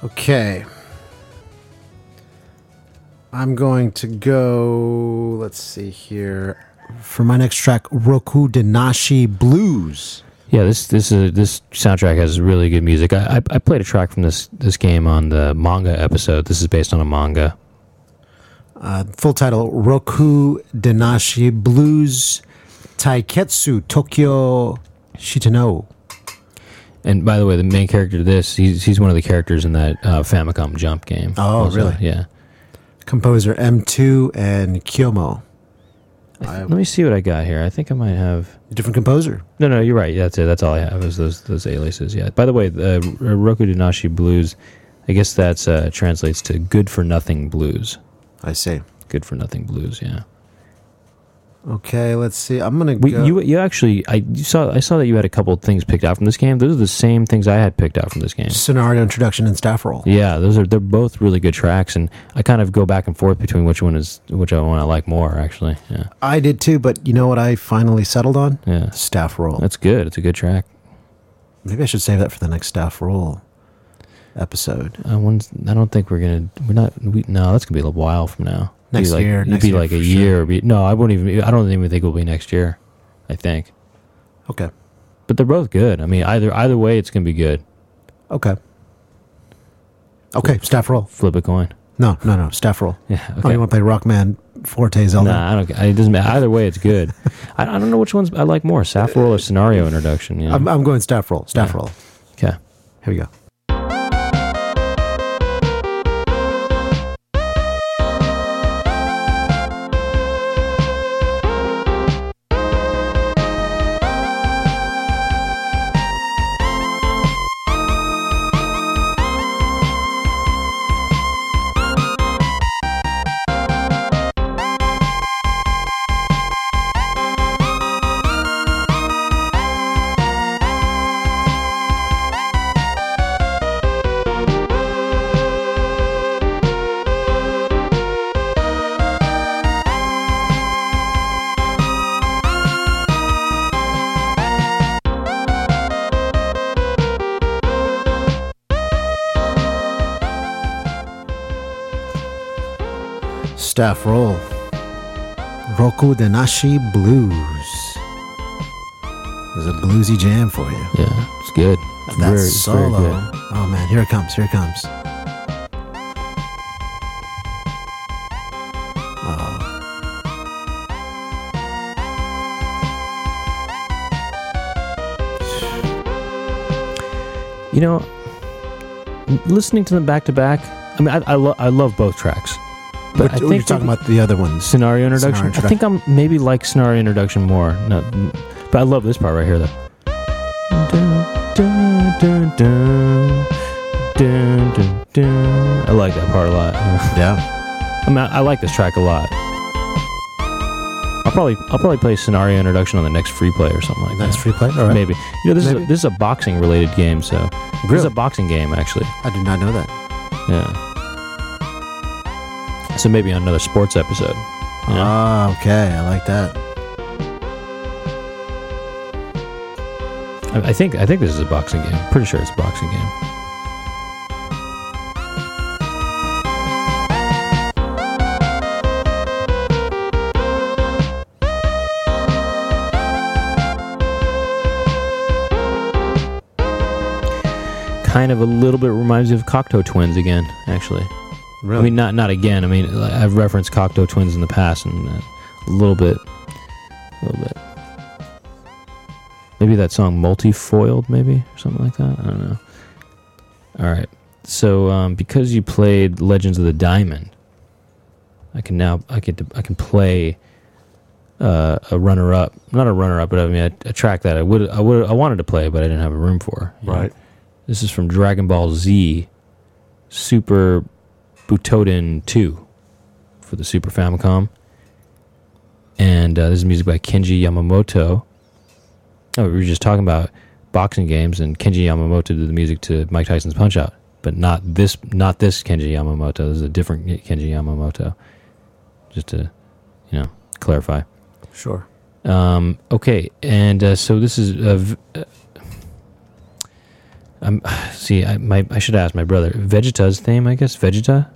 Okay. I'm going to go, let's see here. For my next track, Roku Denashi Blues. Yeah, this this is this soundtrack has really good music. I, I I played a track from this this game on the manga episode. This is based on a manga. Uh, full title Roku Denashi Blues Taiketsu Tokyo Shitenno. And by the way, the main character of this, he's he's one of the characters in that uh, Famicom Jump game. Oh, really? Yeah. Composer M2 and Kyomo. I- Let me see what I got here. I think I might have. A different composer. No, no, you're right. That's it. That's all I have is those those aliases. Yeah. By the way, the uh, Roku Denashi Blues, I guess that's uh, translates to "good for nothing blues." I see. Good for nothing blues. Yeah. Okay, let's see. I'm gonna We, go. you you actually I you saw I saw that you had a couple of things picked out from this game. Those are the same things I had picked out from this game. scenario introduction and staff roll. Yeah, those are they're both really good tracks, and I kind of go back and forth between which one is which I one I like more. Actually, yeah, I did too, but you know what I finally settled on? yeah, Staff roll. that's good. It's a good track. Maybe I should save that for the next staff roll episode. Uh, I don't think we're gonna we're not we, no that's gonna be a little while from now. Be Next like, year, it'd next be year like a year. Be, no, I won't even. I don't even think it'll be next year. I think, Okay. but they're both good. I mean, either either way, it's gonna be good. Okay. Okay, staff roll. Flip a coin. No, no, no, staff roll. Yeah. Oh, Okay. you want to play Rockman Forte Zelda? Nah, I don't. It doesn't matter. Either way, it's good. I, I don't know which ones I like more: staff roll or scenario introduction. You know? I'm, I'm going staff roll. Staff Yeah. roll. okay. Here we go. Roku Denashi Blues. There's a bluesy jam for you. Yeah, it's good. It's That very- it's very solo. good. Oh man, here it comes. Here it comes. Oh. You know, listening to them back to back. I mean, I I, lo- I love both tracks, but I think you're talking about the other ones. scenario introduction. Scenario I think I'm maybe like scenario introduction more. No, but I love this part right here though. Dun, dun, dun, dun, dun, dun, dun. I like that part a lot. Yeah. I mean, I, I like this track a lot. I'll probably I'll probably play scenario introduction on the next free play or something like that. free play. All right. Maybe you know this is a, this is a boxing related game, so this is a boxing game actually. I did not know that. Yeah. So maybe on another sports episode. You? Ah, okay. I like that. I, I think I think this is a boxing game. Pretty sure it's a boxing game. Kind of a little bit reminds me of Cocteau Twins again, actually. Really? I mean, not not again. I mean, I've referenced Cocteau Twins in the past, and uh, a little bit, a little bit. Maybe that song "Multifoiled," maybe or something like that. I don't know. All right. So um, because you played Legends of the Diamond, I can now I get to, I can play uh, a runner up, not a runner up, but I mean a, a track that I would I would I wanted to play, but I didn't have a room for. you know? right. This is from Dragon Ball Z Super Butoden 2 for the Super Famicom. And uh, this is music by Kenji Yamamoto. Oh, we were just talking about boxing games, and Kenji Yamamoto did the music to Mike Tyson's Punch Out, but not this, not this Kenji Yamamoto. This is a different Kenji Yamamoto. Just to, you know, clarify. Sure. Um, okay, and uh, so this is. Uh, uh, I'm see. I my I should ask my brother. Vegeta's theme, I guess. Vegeta,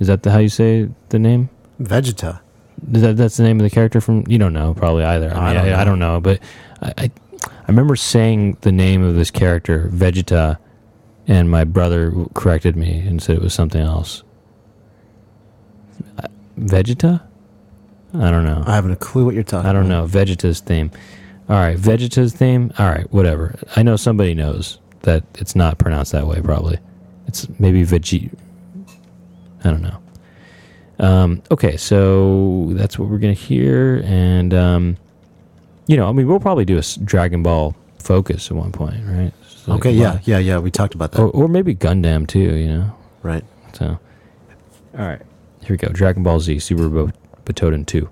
is that the, how you say the name? Vegeta. Is that that's the name of the character from? You don't know probably either. I, I don't I, know. I don't know, but I, I I remember saying the name of this character Vegeta, and my brother corrected me and said it was something else. Uh, Vegeta. I don't know. I haven't a clue what you're talking. I don't about. know. Vegeta's theme. All right, Vegeta's theme. All right, whatever. I know somebody knows that it's not pronounced that way. Probably, it's maybe Veggie. I don't know. Um, okay, so that's what we're gonna hear, and um, you know, I mean, we'll probably do a Dragon Ball focus at one point, right? Like, Okay. Yeah. Yeah. Yeah. We talked about that. Or, or maybe Gundam too. You know. Right. So, all right, here we go. Dragon Ball Z Super Bo- Batoden two.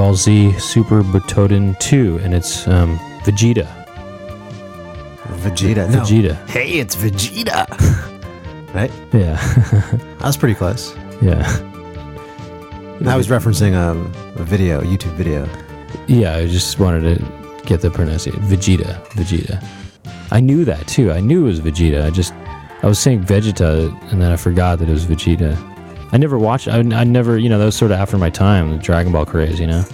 Ball Z Super Butoden 2, and it's um, Vegeta. Vegeta. No. Vegeta. Hey, it's Vegeta. right. Yeah. That was pretty close. yeah. I was referencing a, a video, a YouTube video. Yeah, I just wanted to get the pronunciation. Vegeta. Vegeta. I knew that too. I knew it was Vegeta. I just, I was saying Vegeta, and then I forgot that it was Vegeta. I never watched, I, I never, you know, that was sort of after my time, the Dragon Ball craze, you know?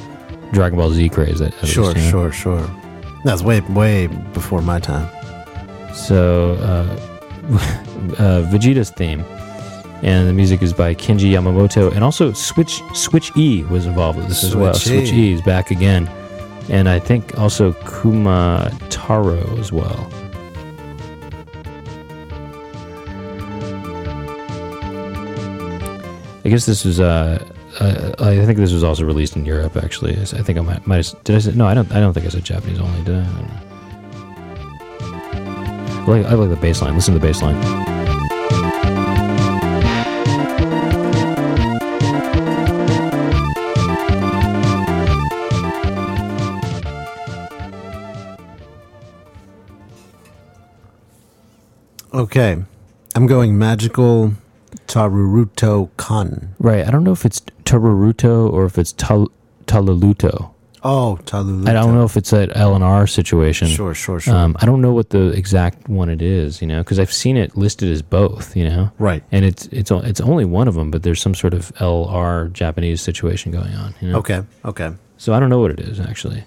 Dragon Ball Z craze. At, at Sure, least, you know? sure, sure. That's way, way before my time. So, uh, uh, Vegeta's theme, and the music is by Kenji Yamamoto, and also Switch Switch E was involved with this as well. Switch E. Switch E is back again, and I think also Kuma Taro as well. I guess this was. Uh, uh, I think this was also released in Europe. Actually, I think I might. might have, did I say no? I don't. I don't think I said Japanese only. Did I? I. I like, I like the bass line. Listen to the bass line. Okay. I'm going magical Taruruto Kan. Right. I don't know if it's Taruruto or if it's Tal- Talaluto. Oh, Taluluto. I don't know if it's an L and R situation. Sure, sure, sure. Um, I don't know what the exact one it is, you know, because I've seen it listed as both, you know, right. and it's it's it's only one of them, but there's some sort of LR Japanese situation going on, you know. Okay, okay. So I don't know what it is actually,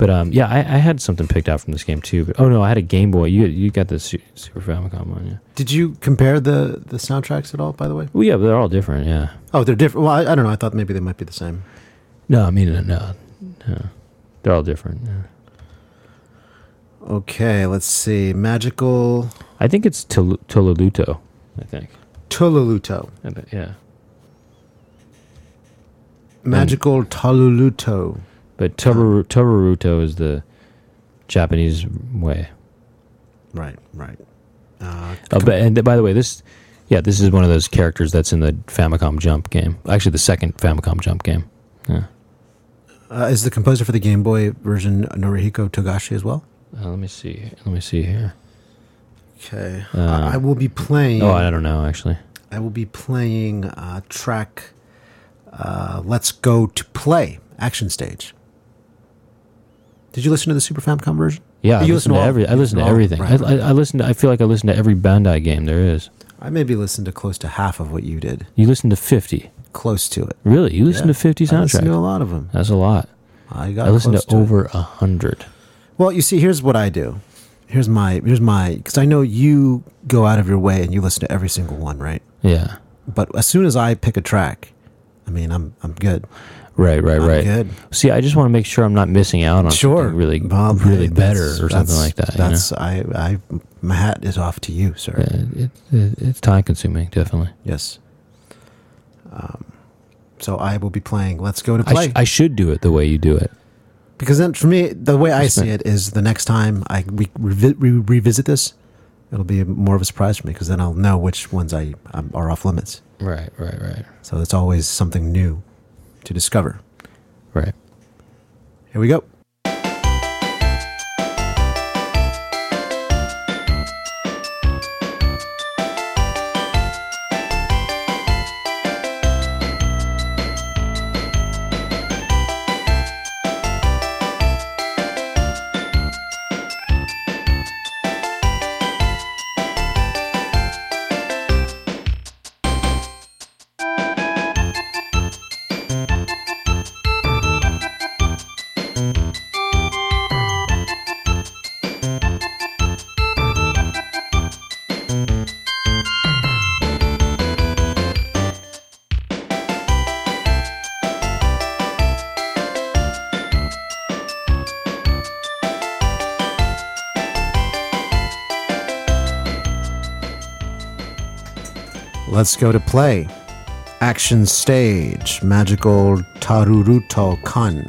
but um, yeah, I, I had something picked out from this game too. But oh no, I had a Game Boy. You you got the Super Famicom one, yeah. Did you compare the the soundtracks at all? By the way. Well, yeah, but they're all different, yeah. Oh, they're different. Well, I, I don't know. I thought maybe they might be the same. No, I mean no, no, They're all different. Yeah. Okay, let's see. Magical I think it's Tul- Tululuto. I think. Bet, yeah. Magical Tululuto. But Toruruto is the Japanese way. Right, right. Uh, Uh, but and by the way, this, yeah, this is one of those characters that's in the Famicom Jump game. Actually, the second Famicom Jump game. Yeah. uh, is the composer for the Game Boy version Norihiko Togashi as well? Uh, let me see. Let me see here. Okay. Uh, I I will be playing. Oh, I don't know actually. I will be playing uh, track uh, Let's Go to Play Action Stage. Did you listen to the Super Famicom version? Yeah, I You listen to all- every. I listen to all- everything. right, I, I, I listen to. I feel like I listen to every Bandai game there is. I maybe listened to close to half of what you did. You listened to fifty. Close to it. Really? You listened Yeah. to fifty I listened to a lot of them. That's a lot. I got. I listen to it. over a hundred. Well, you see, here's what I do. Here's my. Here's my. Because I know you go out of your way and you listen to every single one, right? Yeah. But as soon as I pick a track, I mean, I'm I'm good. Right. Right. I'm right. good. See, I just want to make sure I'm not missing out on Sure, something really, Well, really hey, better or something like that. you know? That's I. I. My hat is off to you, sir. It, it, it's time consuming, definitely. Yes. Um, so I will be playing Let's Go to I, Play. sh- I should do it the way you do it. because then for me, the way I see it is the next time I we revi- re- revisit this, it'll be more of a surprise for me because then I'll know which ones I um, are off limits. Right, right, right, So it's always something new to discover. right. Here we go. Let's go to play. Action stage. Magical Taruruto Kan.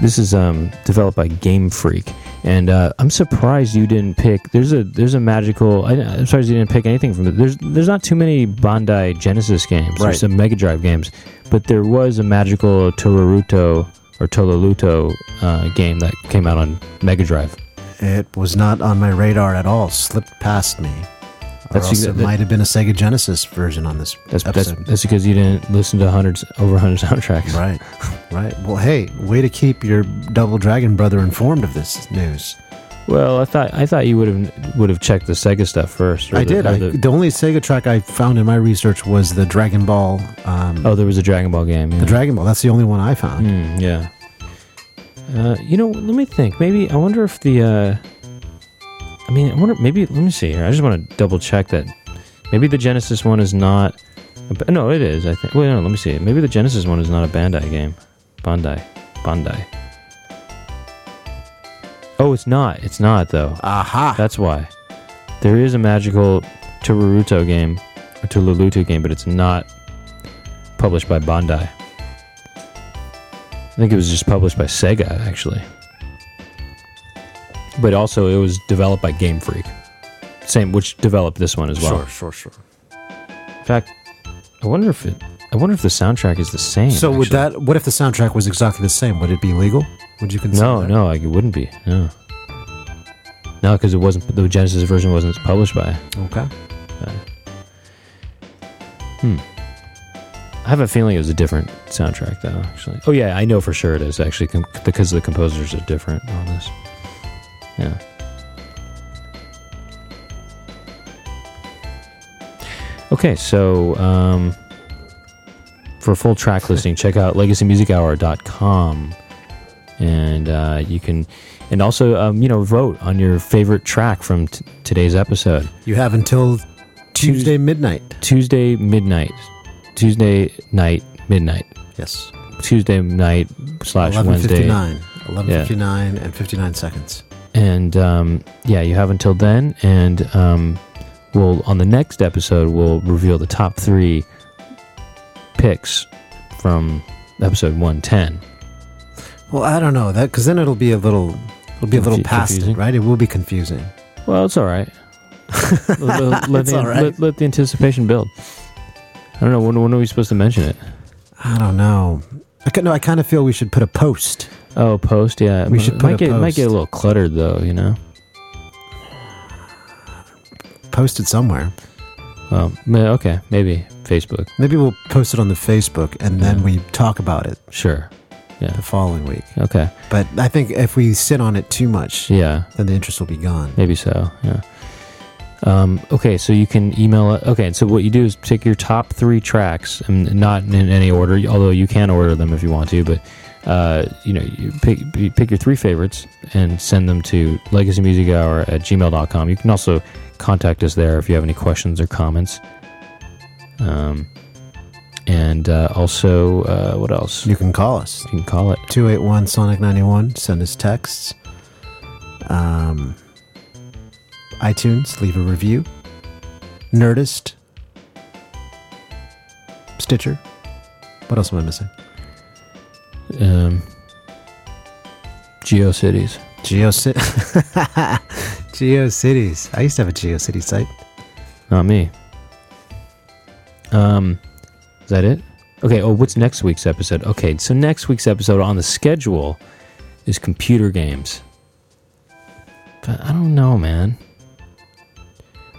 This is um, developed by Game Freak, and uh, I'm surprised you didn't pick. There's a there's a magical. I, I'm surprised you didn't pick anything from it. There's there's not too many Bandai Genesis games. Right. There's some Mega Drive games, but there was a magical Toruruto or Tololuto uh, game that came out on Mega Drive. It was not on my radar at all. Slipped past me. That's it that- might have been a Sega Genesis version on this That's that's, episode. that's because you didn't listen to hundreds over hundred soundtracks. right, right. Well, hey, way to keep your Double Dragon brother informed of this news. Well, I thought I thought you would have would have checked the Sega stuff first. I the- did. I, the- the only Sega track I found in my research was the Dragon Ball. Um, oh, there was a Dragon Ball game. Yeah. the Dragon Ball. That's the only one I found. Hmm, yeah. Uh, you know, let me think. Maybe I wonder if the. Uh, I mean, I wonder. Maybe let me see here. I just want to double check that. Maybe the Genesis one is not. a no, it is. I think. Wait, no. Let me see. Maybe the Genesis one is not a Bandai game. Bandai. Bandai. Oh, it's not. It's not though. Aha! That's why. There is a magical Tururuto game, or Tululutu game, but it's not published by Bandai. I think it was just published by Sega, actually. But also, it was developed by Game Freak, same which developed this one as well. sure, sure. Sure. In fact, I wonder if it. I wonder if the soundtrack is the same. So would actually. that? What if the soundtrack was exactly the same? Would it be legal? Would you consider? No, that? no, like it wouldn't be. No. No, because it wasn't. The Genesis version wasn't published by. Okay. Hmm. I have a feeling it was a different soundtrack, though. Actually. Oh yeah, I know for sure it is actually com- because the composers are different on this. Yeah. Okay, so um, for full track listing, check out legacymusichour.com, and uh, you can, and also um, you know vote on your favorite track from t- today's episode. You have until Tuesday midnight. Tuesday midnight. Tuesday night midnight. Yes. Tuesday night slash Wednesday. 11.59. 11.59 and 59 seconds. And um, yeah, you have until then. And um, we'll on the next episode we'll reveal the top three picks from episode 110. Well, I don't know that because then it'll be a little, it'll be a little Confu- past it, right? It will be confusing. Well, it's all right. let, let- let It's the, all right. let, let the anticipation build. I don't know when, when are we supposed to mention it? I don't know. I no, I kind of feel we should put a post. Oh, post. Yeah, We should might a get it might get a little cluttered though. You know. Post it somewhere. Well, ma- okay, maybe Facebook. Maybe we'll post it on the Facebook and then we talk about it Sure. Yeah. the following week. Okay. But I think if we sit on it too much, Yeah. then the interest will be gone. Maybe so. Yeah. Um, okay, so you can email it. Okay, so what you do is pick your top three tracks, and not in any order, although you can order them if you want to. But uh, you know, you pick you pick your three favorites and send them to legacymusichour at gmail.com. You can also contact us there if you have any questions or comments. Um, and uh, also, uh, what else? You can call us. You can call it. 281 Sonic 91. Send us texts. Um, iTunes, leave a review. Nerdist. Stitcher. What else am I missing? Um, GeoCities. GeoCit GeoCities. I used to have a GeoCity site. Not me. Um, is that it? Okay. Oh, what's next week's episode? Okay, so next week's episode on the schedule is computer games. But I don't know, man.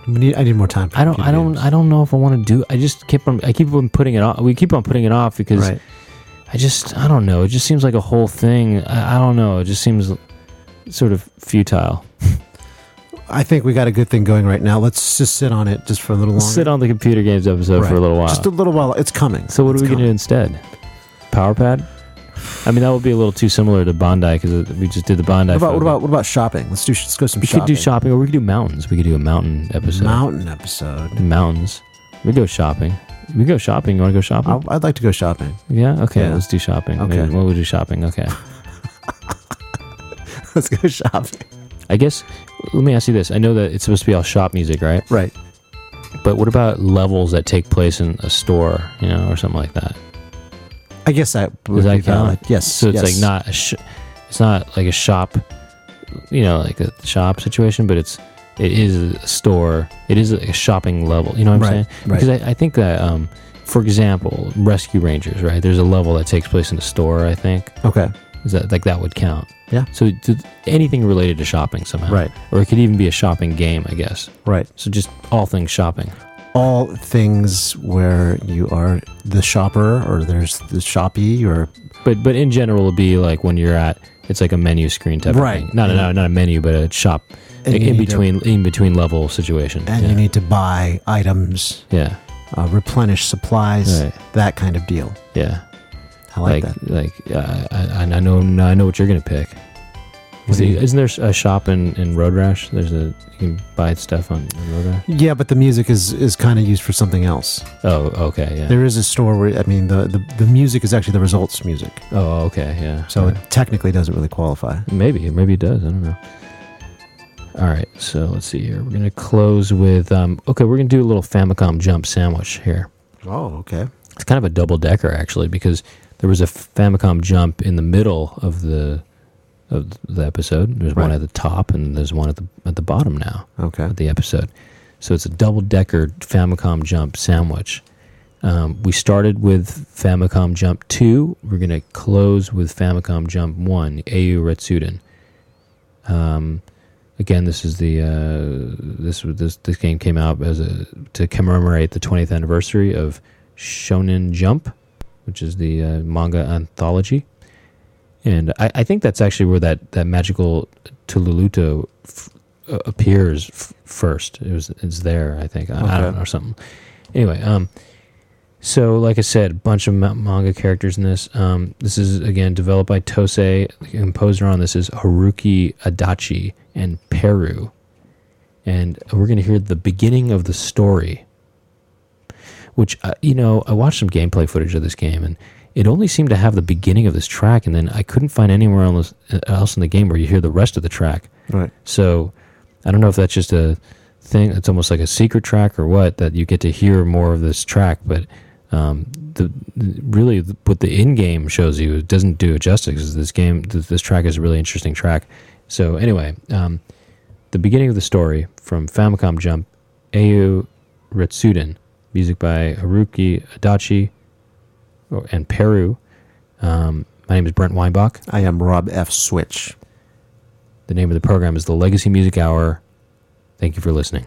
We need, I need more time. For I don't. I don't. games. I don't know if I want to do. I just keep on. I keep on putting it off. We keep on putting it off because Right. I just. I don't know. It just seems like a whole thing. I, I don't know. It just seems sort of futile. I think we got a good thing going right now. Let's just sit on it just for a little longer. Sit on the computer games episode for a little while. Just a little while. It's coming. So what It's are we going to do coming. instead? PowerPad? I mean, that would be a little too similar to Bandai because we just did the Bandai. What about, what about what about shopping? Let's do. Let's go some We shopping. could do shopping, or we could do mountains. We could do a mountain episode. Mountain episode. Mountains. We go shopping. We go shopping. You want to go shopping? I- I'd like to go shopping. yeah. Okay. Yeah. Let's do shopping. Okay. Maybe- Well, we'll do shopping. Okay. Let's go shopping. I guess. Let me ask you this. I know that it's supposed to be all shop music, right? Right. But what about levels that take place in a store, you know, or something like that? I guess that would that be valid. Yes. So it's yes. like not a sh- it's not like a shop, you know, like a shop situation, but it's it is a store. It is a shopping level. You know what I'm Right, saying? right. Because I, I think that, um, for example, Rescue Rangers, right? There's a level that takes place in a store. I think Okay. is that like that would count. Yeah. So to, anything related to shopping somehow, Right. Or it could even be a shopping game, I guess. Right. So just all things shopping. All things where you are the shopper, or there's the shoppy, or But but in general, it'd be like when you're at it's like a menu screen type Right. of thing. Not And- not, not a menu, but a shop And like in need to- between in between level situation. and yeah. you need to buy items, yeah, uh, replenish supplies, Right. that kind of deal. yeah. I like, Like that. like uh, I, I know I know what you're gonna pick. Is it, isn't there a shop in, in Road Rash? There's a you can buy stuff on Road Rash. Yeah, but the music is is kind of used for something else. Oh, okay, yeah. There is a store where I mean the, the the music is actually the results music, oh, okay, yeah. so Yeah. it technically doesn't really qualify. maybe maybe it does. I don't know. All right, so let's see here. We're gonna close with um. Okay, we're gonna do a little Famicom jump sandwich here. Oh, okay. It's kind of a double decker actually because there was a Famicom jump in the middle of the of the episode. There's one at the top and there's one at the at the bottom now Okay. of the episode. So it's a double decker Famicom jump sandwich. Um, we started with Famicom Jump 2. We're going to close with Famicom Jump 1, Eiyū Retsuden. Um, again, this is the uh, this this this game came out as a to commemorate the 20th anniversary of Shonen Jump, which is the uh, manga anthology. And I, I think that's actually where that, that magical Tululuto f- uh, appears f- first. It was it's there, I think. I, I don't know or something. Anyway, um, so like I said, a bunch of manga characters in this. Um, this is again developed by TOSE. The composer on this is Haruki Adachi and Peru, and we're going to hear the beginning of the story. Which uh, you know, I watched some gameplay footage of this game, and it only seemed to have the beginning of this track, and then I couldn't find anywhere else, else in the game where you hear the rest of the track. Right. So I don't know if that's just a thing. It's almost like a secret track or what that you get to hear more of this track, but um, the, really what the in-game shows you doesn't do it justice. This game, th- this track is a really interesting track. So anyway, um, the beginning of the story from Famicom Jump, Eiyū Retsuden, music by Haruki Adachi oh, and Peru. Um, my name is Brent Weinbach. I am Rob F. Switch. The name of the program is the Legacy Music Hour. Thank you for listening.